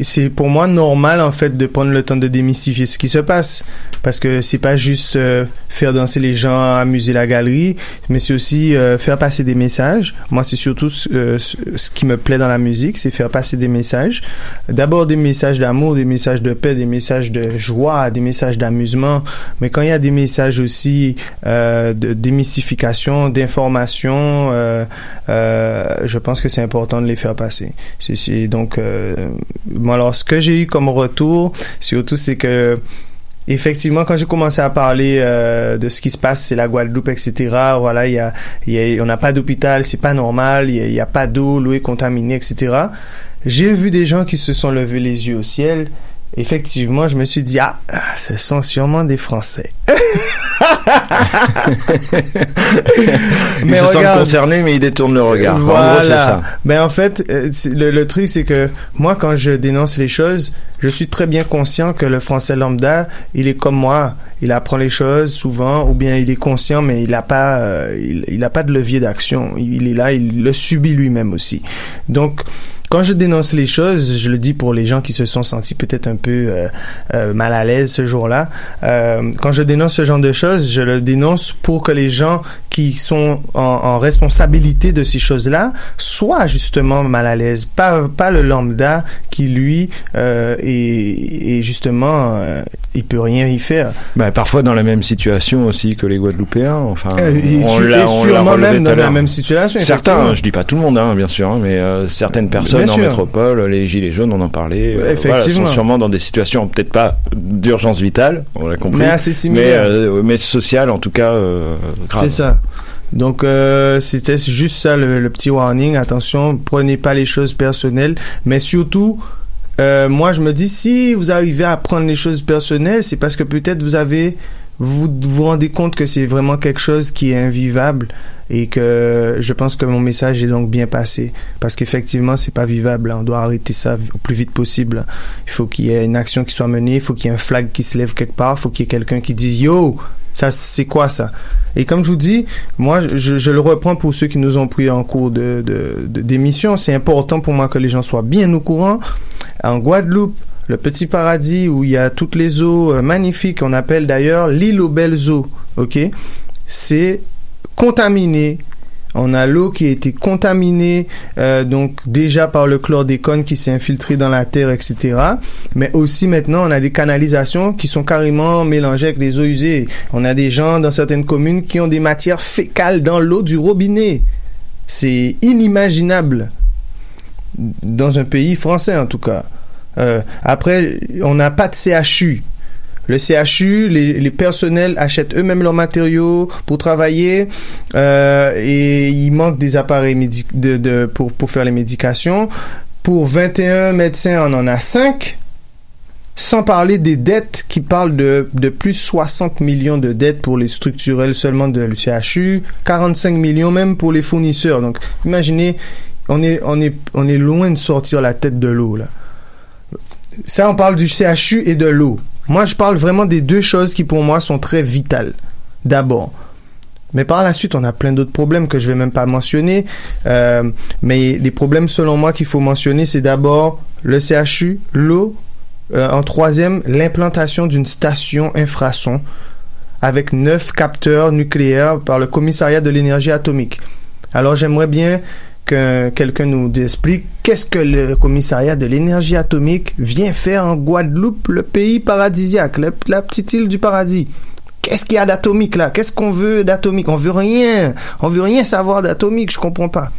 c'est pour moi normal en fait de prendre le temps de démystifier ce qui se passe parce que c'est pas juste euh, faire danser les gens, amuser la galerie, mais c'est aussi euh, faire passer des messages. Moi, c'est surtout ce, euh, ce- qui me plaît dans la musique, c'est faire passer des messages. D'abord des messages d'amour, des messages de paix, des messages de joie, des messages d'amusement, mais quand il y a des messages aussi de démystification, d'information, je pense que c'est important de les faire passer. C'est, c'est donc euh, bon alors ce que j'ai eu comme retour surtout c'est que effectivement quand j'ai commencé à parler euh, de ce qui se passe c'est la Guadeloupe etc voilà il y a, on n'a pas d'hôpital c'est pas normal il y a, y a pas d'eau l'eau est contaminée etc j'ai vu des gens qui se sont levés les yeux au ciel. Effectivement, je me suis dit, ah, ce sont sûrement des Français. Ils se sentent concernés, mais ils détournent le regard. En Voilà. gros, c'est ça. Ben en fait, euh, le, le truc c'est que moi quand je dénonce les choses, je suis très bien conscient que le français lambda, il est comme moi, il apprend les choses souvent ou bien il est conscient mais il a pas euh, il, il a pas de levier d'action. Il, il est là, il le subit lui-même aussi. Donc quand je dénonce les choses, je le dis pour les gens qui se sont sentis peut-être un peu euh, euh, mal à l'aise ce jour-là. euh, quand je dénonce ce genre de choses, je le dénonce pour que les gens qui sont en, en responsabilité de ces choses-là soient justement mal à l'aise. Pas, pas le lambda qui, lui, euh, est, est justement, euh, il peut rien y faire. Ben, parfois dans la même situation aussi que les Guadeloupéens. Enfin, Euh, et on l'a- et on sûrement même dans la même situation, Certains, je dis pas tout le monde, hein, bien sûr, hein, mais euh, certaines personnes Bien en sûr. métropole, les gilets jaunes, on en parlait, euh, Effectivement. voilà, sont sûrement dans des situations peut-être pas d'urgence vitale, on l'a compris, Mais assez similaires. mais, euh, mais sociales en tout cas. euh, grave. C'est ça. Donc euh, c'était juste ça le, le petit warning. Attention, prenez pas les choses personnelles, mais surtout. euh, moi, je me dis, si vous arrivez à prendre les choses personnelles, c'est parce que peut-être vous avez, vous vous rendez compte que c'est vraiment quelque chose qui est invivable et que je pense que mon message est donc bien passé parce qu'effectivement, c'est pas vivable. On doit arrêter ça au plus vite possible. Il faut qu'il y ait une action qui soit menée, il faut qu'il y ait un flag qui se lève quelque part, il faut qu'il y ait quelqu'un qui dise yo, ça c'est quoi ça? Et comme je vous dis, moi je, le reprends pour ceux qui nous ont pris en cours de de- de- d'émission, c'est important pour moi que les gens soient bien au courant. En Guadeloupe, le petit paradis où il y a toutes les eaux euh, magnifiques, on appelle d'ailleurs l'île aux belles eaux, ok? C'est contaminé. On a l'eau qui a été contaminée, euh, donc déjà par le chlordécone qui s'est infiltré dans la terre, etc. Mais aussi maintenant, on a des canalisations qui sont carrément mélangées avec des eaux usées. On a des gens dans certaines communes qui ont des matières fécales dans l'eau du robinet. C'est inimaginable dans un pays français en tout cas. Euh, après, on n'a pas de CHU. Le CHU, les, personnels achètent eux-mêmes leurs matériaux pour travailler euh, et il manque des appareils pour, faire les médications. Pour 21 médecins, on en a 5. Sans parler des dettes qui parlent de, de plus 60 millions de dettes pour les structurels seulement de le CHU, 45 millions même pour les fournisseurs. Donc imaginez, on est, on est loin de sortir la tête de l'eau là. Ça, on parle du CHU et de l'eau. Moi, je parle vraiment des deux choses qui, pour moi, sont très vitales. D'abord. Mais par la suite, on a plein d'autres problèmes que je vais même pas mentionner. Euh, mais les problèmes, selon moi, qu'il faut mentionner, c'est d'abord le CHU, l'eau. Euh, en troisième, l'implantation d'une station infrason avec neuf capteurs nucléaires par le commissariat de l'énergie atomique. Alors, j'aimerais bien que quelqu'un nous explique qu'est-ce que le commissariat de l'énergie atomique vient faire en Guadeloupe, le pays paradisiaque, la, la petite île du paradis. Qu'est-ce qu'il y a d'atomique là? Qu'est-ce qu'on veut d'atomique? On veut rien. On veut rien savoir d'atomique. Je comprends pas.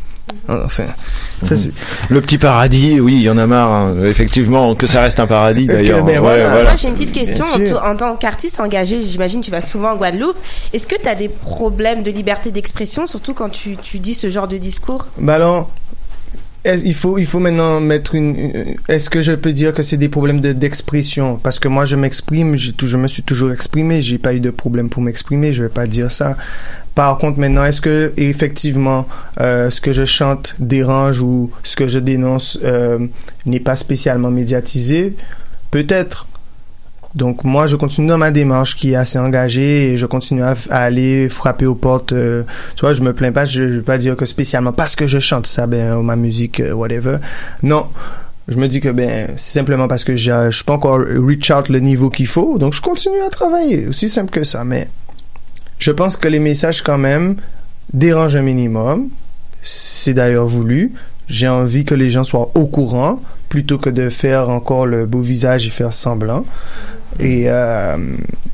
Enfin, ça c'est. Le petit paradis, oui, il y en a marre. hein. Effectivement, que ça reste un paradis Ok, d'ailleurs. ben Ouais, voilà. voilà. Moi, j'ai une petite question. En, tant qu'artiste engagé, j'imagine que tu vas souvent en Guadeloupe. Est-ce que tu as des problèmes de liberté d'expression, surtout quand tu, tu dis ce genre de discours? Bah est- il faut, il faut maintenant mettre une. Est-ce que je peux dire que c'est des problèmes de- d'expression? Parce que moi, je m'exprime, tou- je me suis toujours exprimé, j'ai pas eu de problème pour m'exprimer, je vais pas dire ça. Par contre, maintenant, est-ce que effectivement, euh, ce que je chante dérange ou ce que je dénonce euh, n'est pas spécialement médiatisé? Peut-être. Donc moi, je continue dans ma démarche qui est assez engagée et je continue à, aller frapper aux portes. euh, tu vois, je me plains pas, je, je vais pas dire que spécialement parce que je chante ça, ben, ou ma musique, euh, whatever. Non. Je me dis que ben c'est simplement parce que j'ai- je suis pas encore reach out le niveau qu'il faut, donc je continue à travailler, aussi simple que ça. Mais je pense que les messages quand même dérangent un minimum. C'est d'ailleurs voulu. J'ai envie que les gens soient au courant plutôt que de faire encore le beau visage et faire semblant. Et, euh,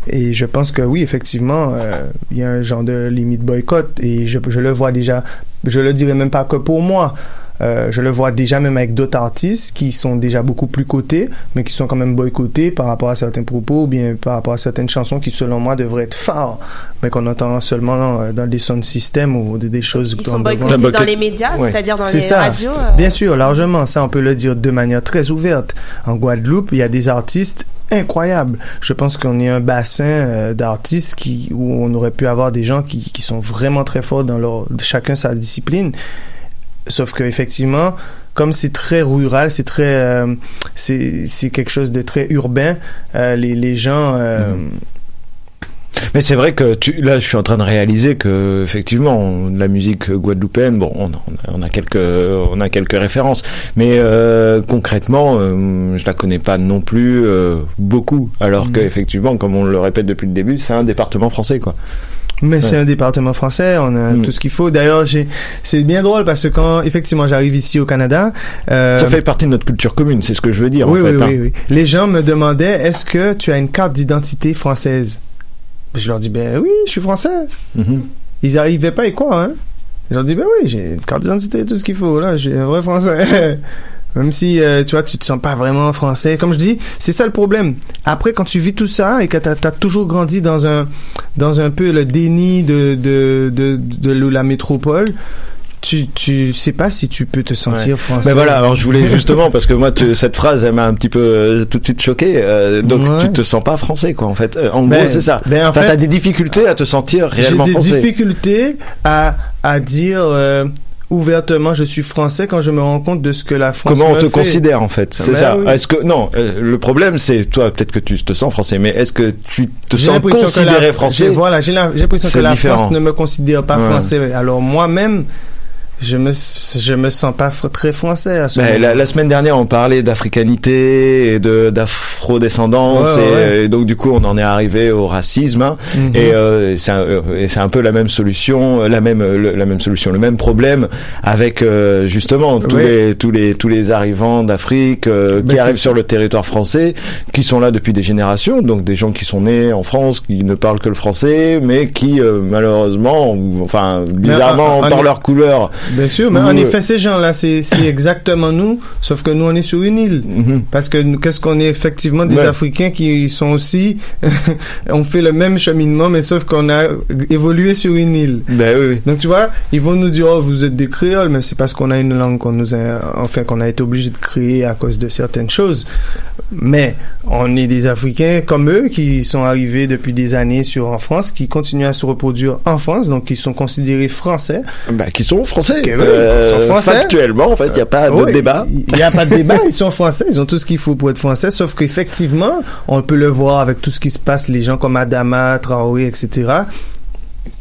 et je pense que oui, effectivement, euh, il y a un genre de limite boycott et je, je le vois déjà. Je le dirais même pas que pour moi. Euh, je le vois déjà même avec d'autres artistes qui sont déjà beaucoup plus cotés, mais qui sont quand même boycottés par rapport à certains propos ou bien par rapport à certaines chansons qui, selon moi, devraient être phares, mais qu'on entend seulement dans des sound systems ou des, des choses. Ils sont boycottés dans les médias, Ouais. c'est-à-dire dans C'est les ça. radios. euh, Bien sûr, largement. Ça, on peut le dire de manière très ouverte. En Guadeloupe, il y a des artistes incroyables. Je pense qu'on est un bassin euh, d'artistes qui où on aurait pu avoir des gens qui, qui sont vraiment très forts dans leur chacun sa discipline. Sauf que effectivement, comme c'est très rural, c'est très euh, c'est quelque chose de très urbain. euh, les les gens euh, Mais c'est vrai que tu, là, je suis en train de réaliser que effectivement, on- la musique guadeloupéenne, bon, on, on a, quelques, on a quelques références, mais euh, concrètement, euh, je la connais pas non plus euh, beaucoup. Alors que effectivement, comme on le répète depuis le début, c'est un département français, quoi. Mais c'est un département français, on a Mm. tout ce qu'il faut. D'ailleurs, j'ai, c'est bien drôle parce que quand effectivement j'arrive ici au Canada, euh, Ça fait partie de notre culture commune, c'est ce que je veux dire. oui, en fait, oui, hein. oui, oui. Les gens me demandaient est-ce que tu as une carte d'identité française? Je leur dis ben oui, je suis français. Mhm. Ils arrivaient pas et quoi hein Je leur dis ben oui, j'ai une carte d'identité, tout ce qu'il faut là, j'ai un vrai français. Même si euh, tu vois, tu te sens pas vraiment français. Comme je dis, c'est ça le problème. Après, quand tu vis tout ça et que t'as as toujours grandi dans un dans un peu le déni de de de, de la métropole, tu tu sais pas si tu peux te sentir Ouais. français. Ben voilà, alors je voulais justement parce que moi tu- cette phrase elle m'a un petit peu euh, tout de suite choqué. euh, donc Ouais. tu te sens pas français quoi en fait. Euh, en Ben, gros c'est ça. ben, en Enfin, fait- t'as des difficultés à te sentir J'ai réellement des français. difficultés à, à dire ouvertement je suis français quand je me rends compte de ce que la France Comment on te fait. considère en fait C'est Ben ça. oui. Est-ce que non Le problème c'est toi peut-être que tu te sens français, mais est-ce que tu te J'ai sens considéré la- français j'ai- Voilà, j'ai j'ai l'impression que la différent. France ne me considère pas Ouais. français. Alors moi-même, je me je me sens pas fr- très français à ce Ben, la, la semaine dernière, on parlait d'africanité et de d'afro-descendance, Ouais, et, ouais. et donc du coup, on en est arrivé au racisme. hein. Mhm. Et euh, c'est un, euh, et c'est un peu la même solution, euh, la même le- la même solution, le même problème avec euh, justement tous les tous les tous les arrivants d'Afrique euh, Ben, qui arrivent sur le territoire français, qui sont là depuis des générations, donc des gens qui sont nés en France, qui ne parlent que le français, mais qui euh, malheureusement, enfin bizarrement, en- en- par en- leur couleur, Bien sûr, mais en euh, effet, ces gens-là, c'est c'est exactement nous, sauf que nous, on est sur une île. Mhm. Parce que qu'est-ce qu'on est effectivement des Ouais. Africains qui sont aussi, on fait le même cheminement, mais sauf qu'on a évolué sur une île. ben oui, oui. Donc tu vois, ils vont nous dire oh vous êtes des créoles, mais c'est parce qu'on a une langue qu'on nous a, enfin qu'on a été obligé de créer à cause de certaines choses. Mais on est des Africains comme eux qui sont arrivés depuis des années sur en France, qui continuent à se reproduire en France, donc qui sont considérés français. Bah, qui sont français. Ils sont français. Factuellement, en fait, il n'y a pas de débat. Il n'y a pas de débat, ils sont français, ils ont tout ce qu'il faut pour être français, sauf qu'effectivement, on peut le voir avec tout ce qui se passe, les gens comme Adama, Traoré, etc.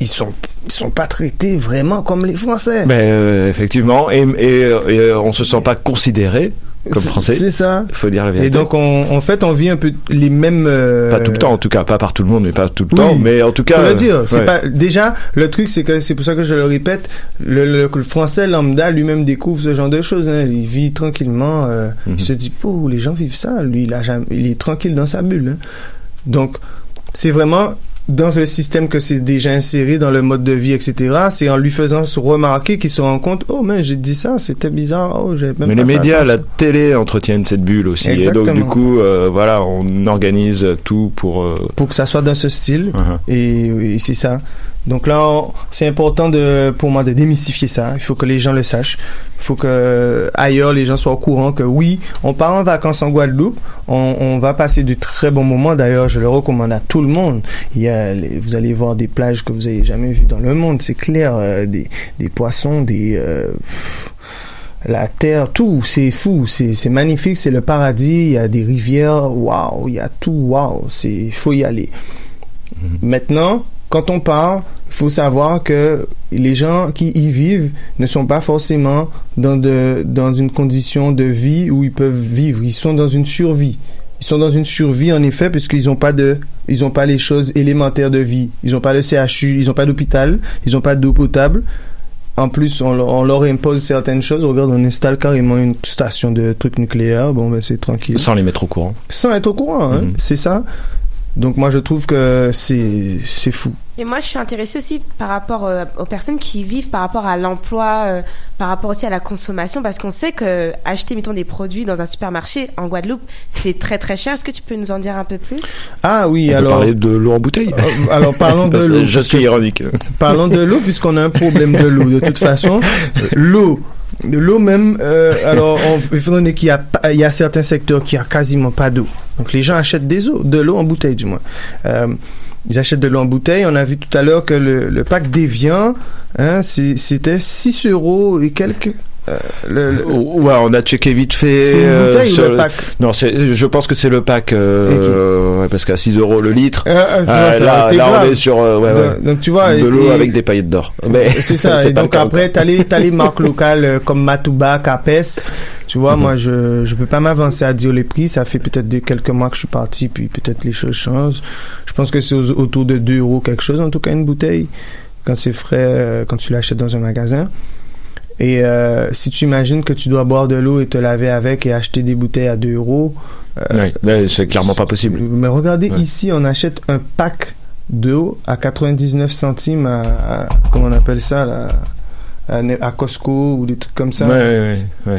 Ils sont, ils sont pas traités vraiment comme les Français. Ben, euh, effectivement, et, et, et, on se sent pas considéré comme C'est- français. C'est ça. Il faut dire la vérité. Et donc, on, en fait, on vit un peu les mêmes. euh, pas tout le temps, en tout cas, pas par tout le monde, mais pas tout le Oui, temps. Mais en tout cas, faut le dire. Ouais. pas déjà le truc, c'est que c'est pour ça que je le répète. Le, le- le français lambda lui-même découvre ce genre de choses. hein. Il vit tranquillement. euh, Mhm. Il se dit, oh, les gens vivent ça. Lui, il a jamais, il est tranquille dans sa bulle. hein. Donc, c'est vraiment dans le système que c'est déjà inséré dans le mode de vie, etc. C'est en lui faisant se remarquer qu'il se rend compte, oh, mais j'ai dit ça, c'était bizarre. Oh, j'avais même Mais pas les médias, la télé entretiennent cette bulle aussi. Et donc, Exactement. du coup, euh, voilà, on organise tout pour. euh, pour que ça soit dans ce style. uh-huh. Et, et c'est ça. Donc là, c'est important de, pour moi de démystifier ça. Il faut que les gens le sachent. Il faut que ailleurs les gens soient au courant que oui, on part en vacances en Guadeloupe. On, on va passer de très bons moments. D'ailleurs, je le recommande à tout le monde. Il y a, les- vous allez voir des plages que vous avez jamais vues dans le monde. C'est clair, euh, des, des poissons, des euh, pff, la terre, tout, c'est fou, c'est magnifique, c'est le paradis. Il y a des rivières, waouh, il y a tout, waouh. C'est, il faut y aller. Maintenant, quand on part, il faut savoir que les gens qui y vivent ne sont pas forcément dans, de, dans une condition de vie où ils peuvent vivre. Ils sont dans une survie. Ils sont dans une survie, en effet, puisqu'ils n'ont pas de, ils n'ont pas les choses élémentaires de vie. Ils n'ont pas le CHU, ils n'ont pas d'hôpital, ils n'ont pas d'eau potable. En plus, on, leur- on leur impose certaines choses. Regarde, on installe carrément une station de trucs nucléaires. Bon, ben, c'est tranquille Sans les mettre au courant. sans être au courant, hein, Mhm. c'est ça. Donc moi je trouve que c'est c'est fou. Et moi, je suis intéressée aussi par rapport euh, aux personnes qui vivent par rapport à l'emploi, euh, par rapport aussi à la consommation, parce qu'on sait que acheter, mettons, des produits dans un supermarché en Guadeloupe, c'est très très cher. Est-ce que tu peux nous en dire un peu plus? Ah oui, On peut alors parler de l'eau en bouteille. Euh, alors parlons de l'eau. Je suis ironique. Parlons de l'eau puisqu'on a un problème de l'eau. De toute façon, l'eau, de l'eau même. euh, alors, on, étant donné qu'il y a, il y a certains secteurs qui a quasiment pas d'eau. Donc les gens achètent des eaux, de l'eau en bouteille du moins. Euh, ils achètent de l'eau en bouteille. On a vu tout à l'heure que le, le pack d'Evian, hein, c'était 6 euros et quelques. Euh, le- le- Ouais, on a checké vite fait. C'est une euh, bouteille ou le pack? Non, c'est, je pense que c'est le pack, euh, ouais, parce qu'à 6 euros le litre. Euh, euh, ça- euh, ça là, là, on est sur, euh, ouais, ouais. Donc, tu vois, de l'eau et- avec des paillettes d'or. Mais C'est ça. et donc après, t'as les, t'as les marques locales comme Matouba, Capes. Tu vois, moi, je, je peux pas m'avancer à dire les prix. Ça fait peut-être quelques mois que je suis parti, puis peut-être les choses changent. Je pense que c'est autour de 2 euros quelque chose, en tout cas, une bouteille. Quand c'est frais, euh, quand tu l'achètes dans un magasin. Et euh, si tu imagines que tu dois boire de l'eau et te laver avec et acheter des bouteilles à 2 euros. euh, là, c'est clairement pas possible. Mais regardez, Ouais. ici, on achète un pack d'eau à 99 centimes à, à- comment on appelle ça, là, à, à Costco ou des trucs comme ça. Ouais. Y a-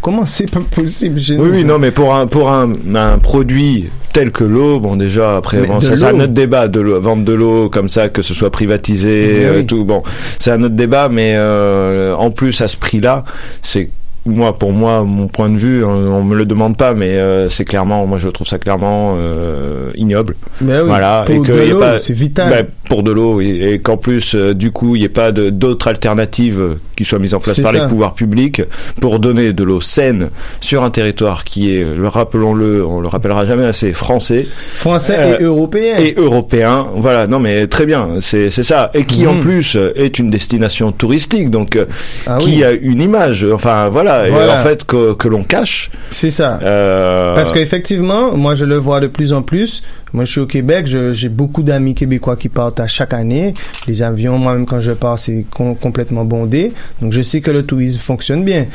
comment c'est pas possible chez Oui, nous oui, non, mais pour un pour un, un produit tel que l'eau, bon déjà après bon ça c'est un autre débat de vendre de l'eau comme ça que ce soit privatisé Mais euh, oui. tout bon c'est un autre débat mais euh, en plus à ce prix-là c'est moi pour moi mon point de vue on, on me le demande pas mais euh, c'est clairement moi je trouve ça clairement euh, ignoble. Mais oui, voilà. pour et que de y pas c'est vital. bah, pour de l'eau et, et qu'en plus euh, du coup il n'y ait pas d'autres alternatives euh, qui soient mises en place par ça. les pouvoirs publics pour donner de l'eau saine sur un territoire qui est le rappelons-le on le rappellera jamais assez français. Français Euh, et européens. et européen. Voilà. Non mais très bien. C'est c'est ça. Et qui en Mhm. plus euh, est une destination touristique. Donc euh, Ah qui oui. a une image. Enfin voilà, et Voilà. en fait que, que l'on cache C'est ça. euh, Parce qu'effectivement, moi je le vois de plus en plus. Moi je suis au Québec, j'ai beaucoup d'amis québécois qui partent à chaque année. Les avions, moi-même quand je pars, c'est com- complètement bondé. Donc je sais que le tourisme fonctionne bien.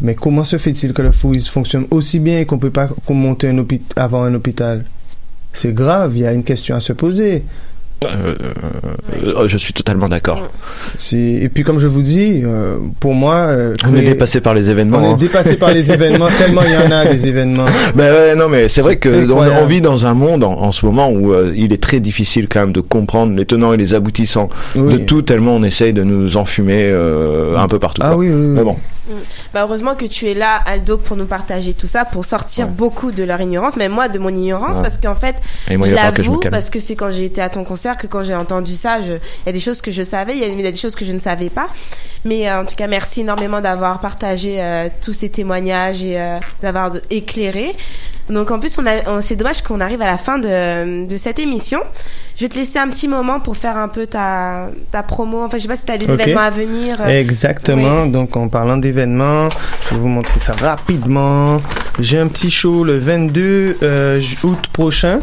Mais comment se fait-il que le tourisme fonctionne aussi bien et qu'on peut pas monter un hôpital, avoir un hôpital? C'est grave, il y a une question à se poser. Euh, euh, je suis totalement d'accord et puis comme je vous dis, euh, pour moi, euh, on est dépassé par les événements on hein. est dépassé par les événements tellement il y en a des événements. Ben ouais, non, mais c'est vrai que on, on vit dans un monde en, en ce moment où euh, il est très difficile quand même de comprendre les tenants et les aboutissants Oui. de tout, tellement on essaye de nous enfumer euh, un peu partout. Ah quoi. oui, oui, oui. Mais bon, Bah, heureusement que tu es là, Aldo, pour nous partager tout ça, pour sortir beaucoup de leur ignorance, même moi de mon ignorance, Ouais. parce qu'en fait, moi, je l'avoue, parce que c'est quand j'ai été à ton concert que quand j'ai entendu ça, il y a des choses que je savais, il y y a des choses que je ne savais pas. Mais euh, en tout cas, merci énormément d'avoir partagé euh, tous ces témoignages et euh, d'avoir éclairé. Donc en plus, on a, on- c'est dommage qu'on arrive à la fin de, de cette émission. Je vais te laisser un petit moment pour faire un peu ta, ta promo. Enfin, je sais pas si tu as des événements à venir. euh, Exactement. Donc, en parlant d'événements, je vais vous montrer ça rapidement. J'ai un petit show le 22 euh, août prochain.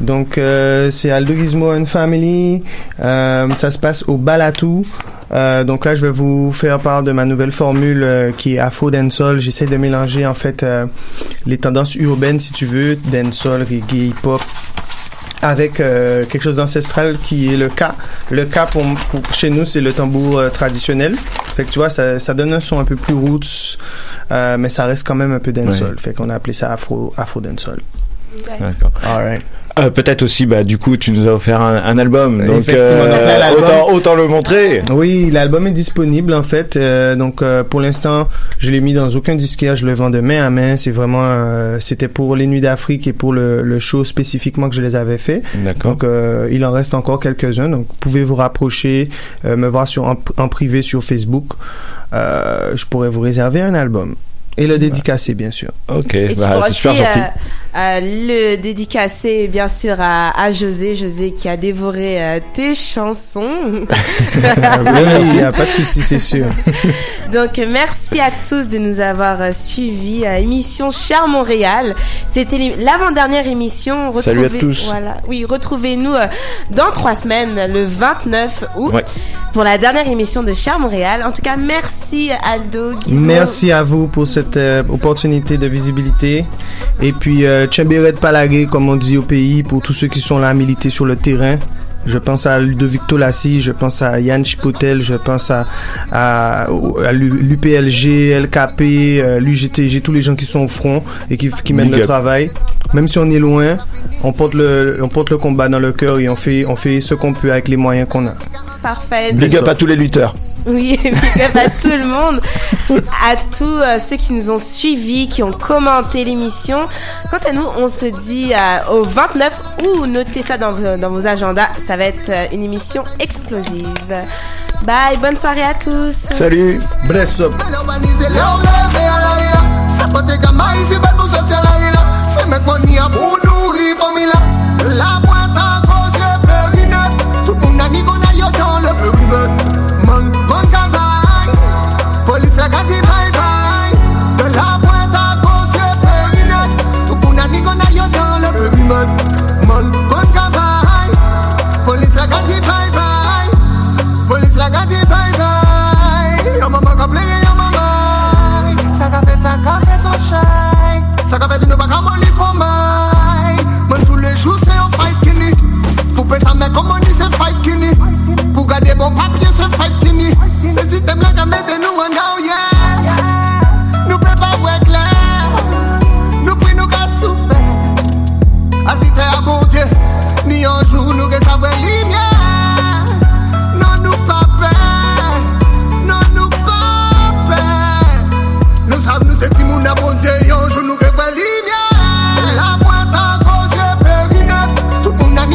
Donc, euh, c'est Aldo Gizmo and Family. Euh, ça se passe au Balatou. Euh, donc là, je vais vous faire part de ma nouvelle formule euh, qui est Afro Dancehall. J'essaie de mélanger en fait euh, les tendances urbaines, si tu veux, dancehall, reggae, hip-hop, avec euh, quelque chose d'ancestral qui est le ka. Le ka pour, pour- chez nous c'est le tambour euh, traditionnel. Fait que tu vois ça, ça donne un son un peu plus roots, euh, mais ça reste quand même un peu dancehall. Fait qu'on a appelé ça afro afro dancehall. D'accord. Euh, Peut-être aussi, bah, du coup, tu nous as offert un, un album, donc, Effectivement, donc là, euh, autant, autant le montrer. Oui, l'album est disponible en fait. Euh, donc euh, pour l'instant, je l'ai mis dans aucun disquaire, je le vends de main à main. C'est vraiment, euh, c'était pour les Nuits d'Afrique et pour le, le show spécifiquement que je les avais fait. D'accord. Donc euh, il en reste encore quelques-uns. Donc vous pouvez vous rapprocher, euh, me voir sur en, en privé sur Facebook. Euh, je pourrais vous réserver un album et le dédicacer bien sûr. Ok, Et bah, c'est super gentil. Euh, le dédicacer bien sûr à, à José, José qui a dévoré euh, tes chansons. oui, il n'y a pas de souci, c'est sûr. Donc merci à tous de nous avoir euh, suivis à émission Cher Montréal. C'était l'avant-dernière émission. Salut à Retrouvez- tous. Voilà. Oui, retrouvez-nous dans trois semaines, le 29 août, Ouais. pour la dernière émission de Cher Montréal. En tout cas, merci Aldo. Gizmo. Merci à vous pour cette euh, opportunité de visibilité. Et puis, euh, Tchemberet Palagé, comme on dit au pays, pour tous ceux qui sont là à militer sur le terrain. Je pense à Ludovic Tolassi, je pense à Yann Chipotel, je pense à, à, à l'UPLG, LKP, euh, l'UGTG, tous les gens qui sont au front et qui, qui mènent Big le up. travail. Même si on est loin, on porte le, on porte le combat dans le cœur et on fait, on fait ce qu'on peut avec les moyens qu'on a. Parfait. Big up à tous les lutteurs. Oui, big up à tout le monde, à tous euh, ceux qui nous ont suivis, qui ont commenté l'émission. Quant à nous, on se dit euh, au 29 ou notez ça dans, vos agendas, ça va être euh, une émission explosive. Bye, bonne soirée à tous. Salut, bless up. mad, mal Con capai, police la gati bye bye Police la gati bye bye Yo mama ka play yo mama. Sa ka fet, sa ka fet non chay Sa di nou baka moli pou may Men tous les jours oh, se yo fight kini. Pou pe sa me komoni se fight kini. Pou gade bon papye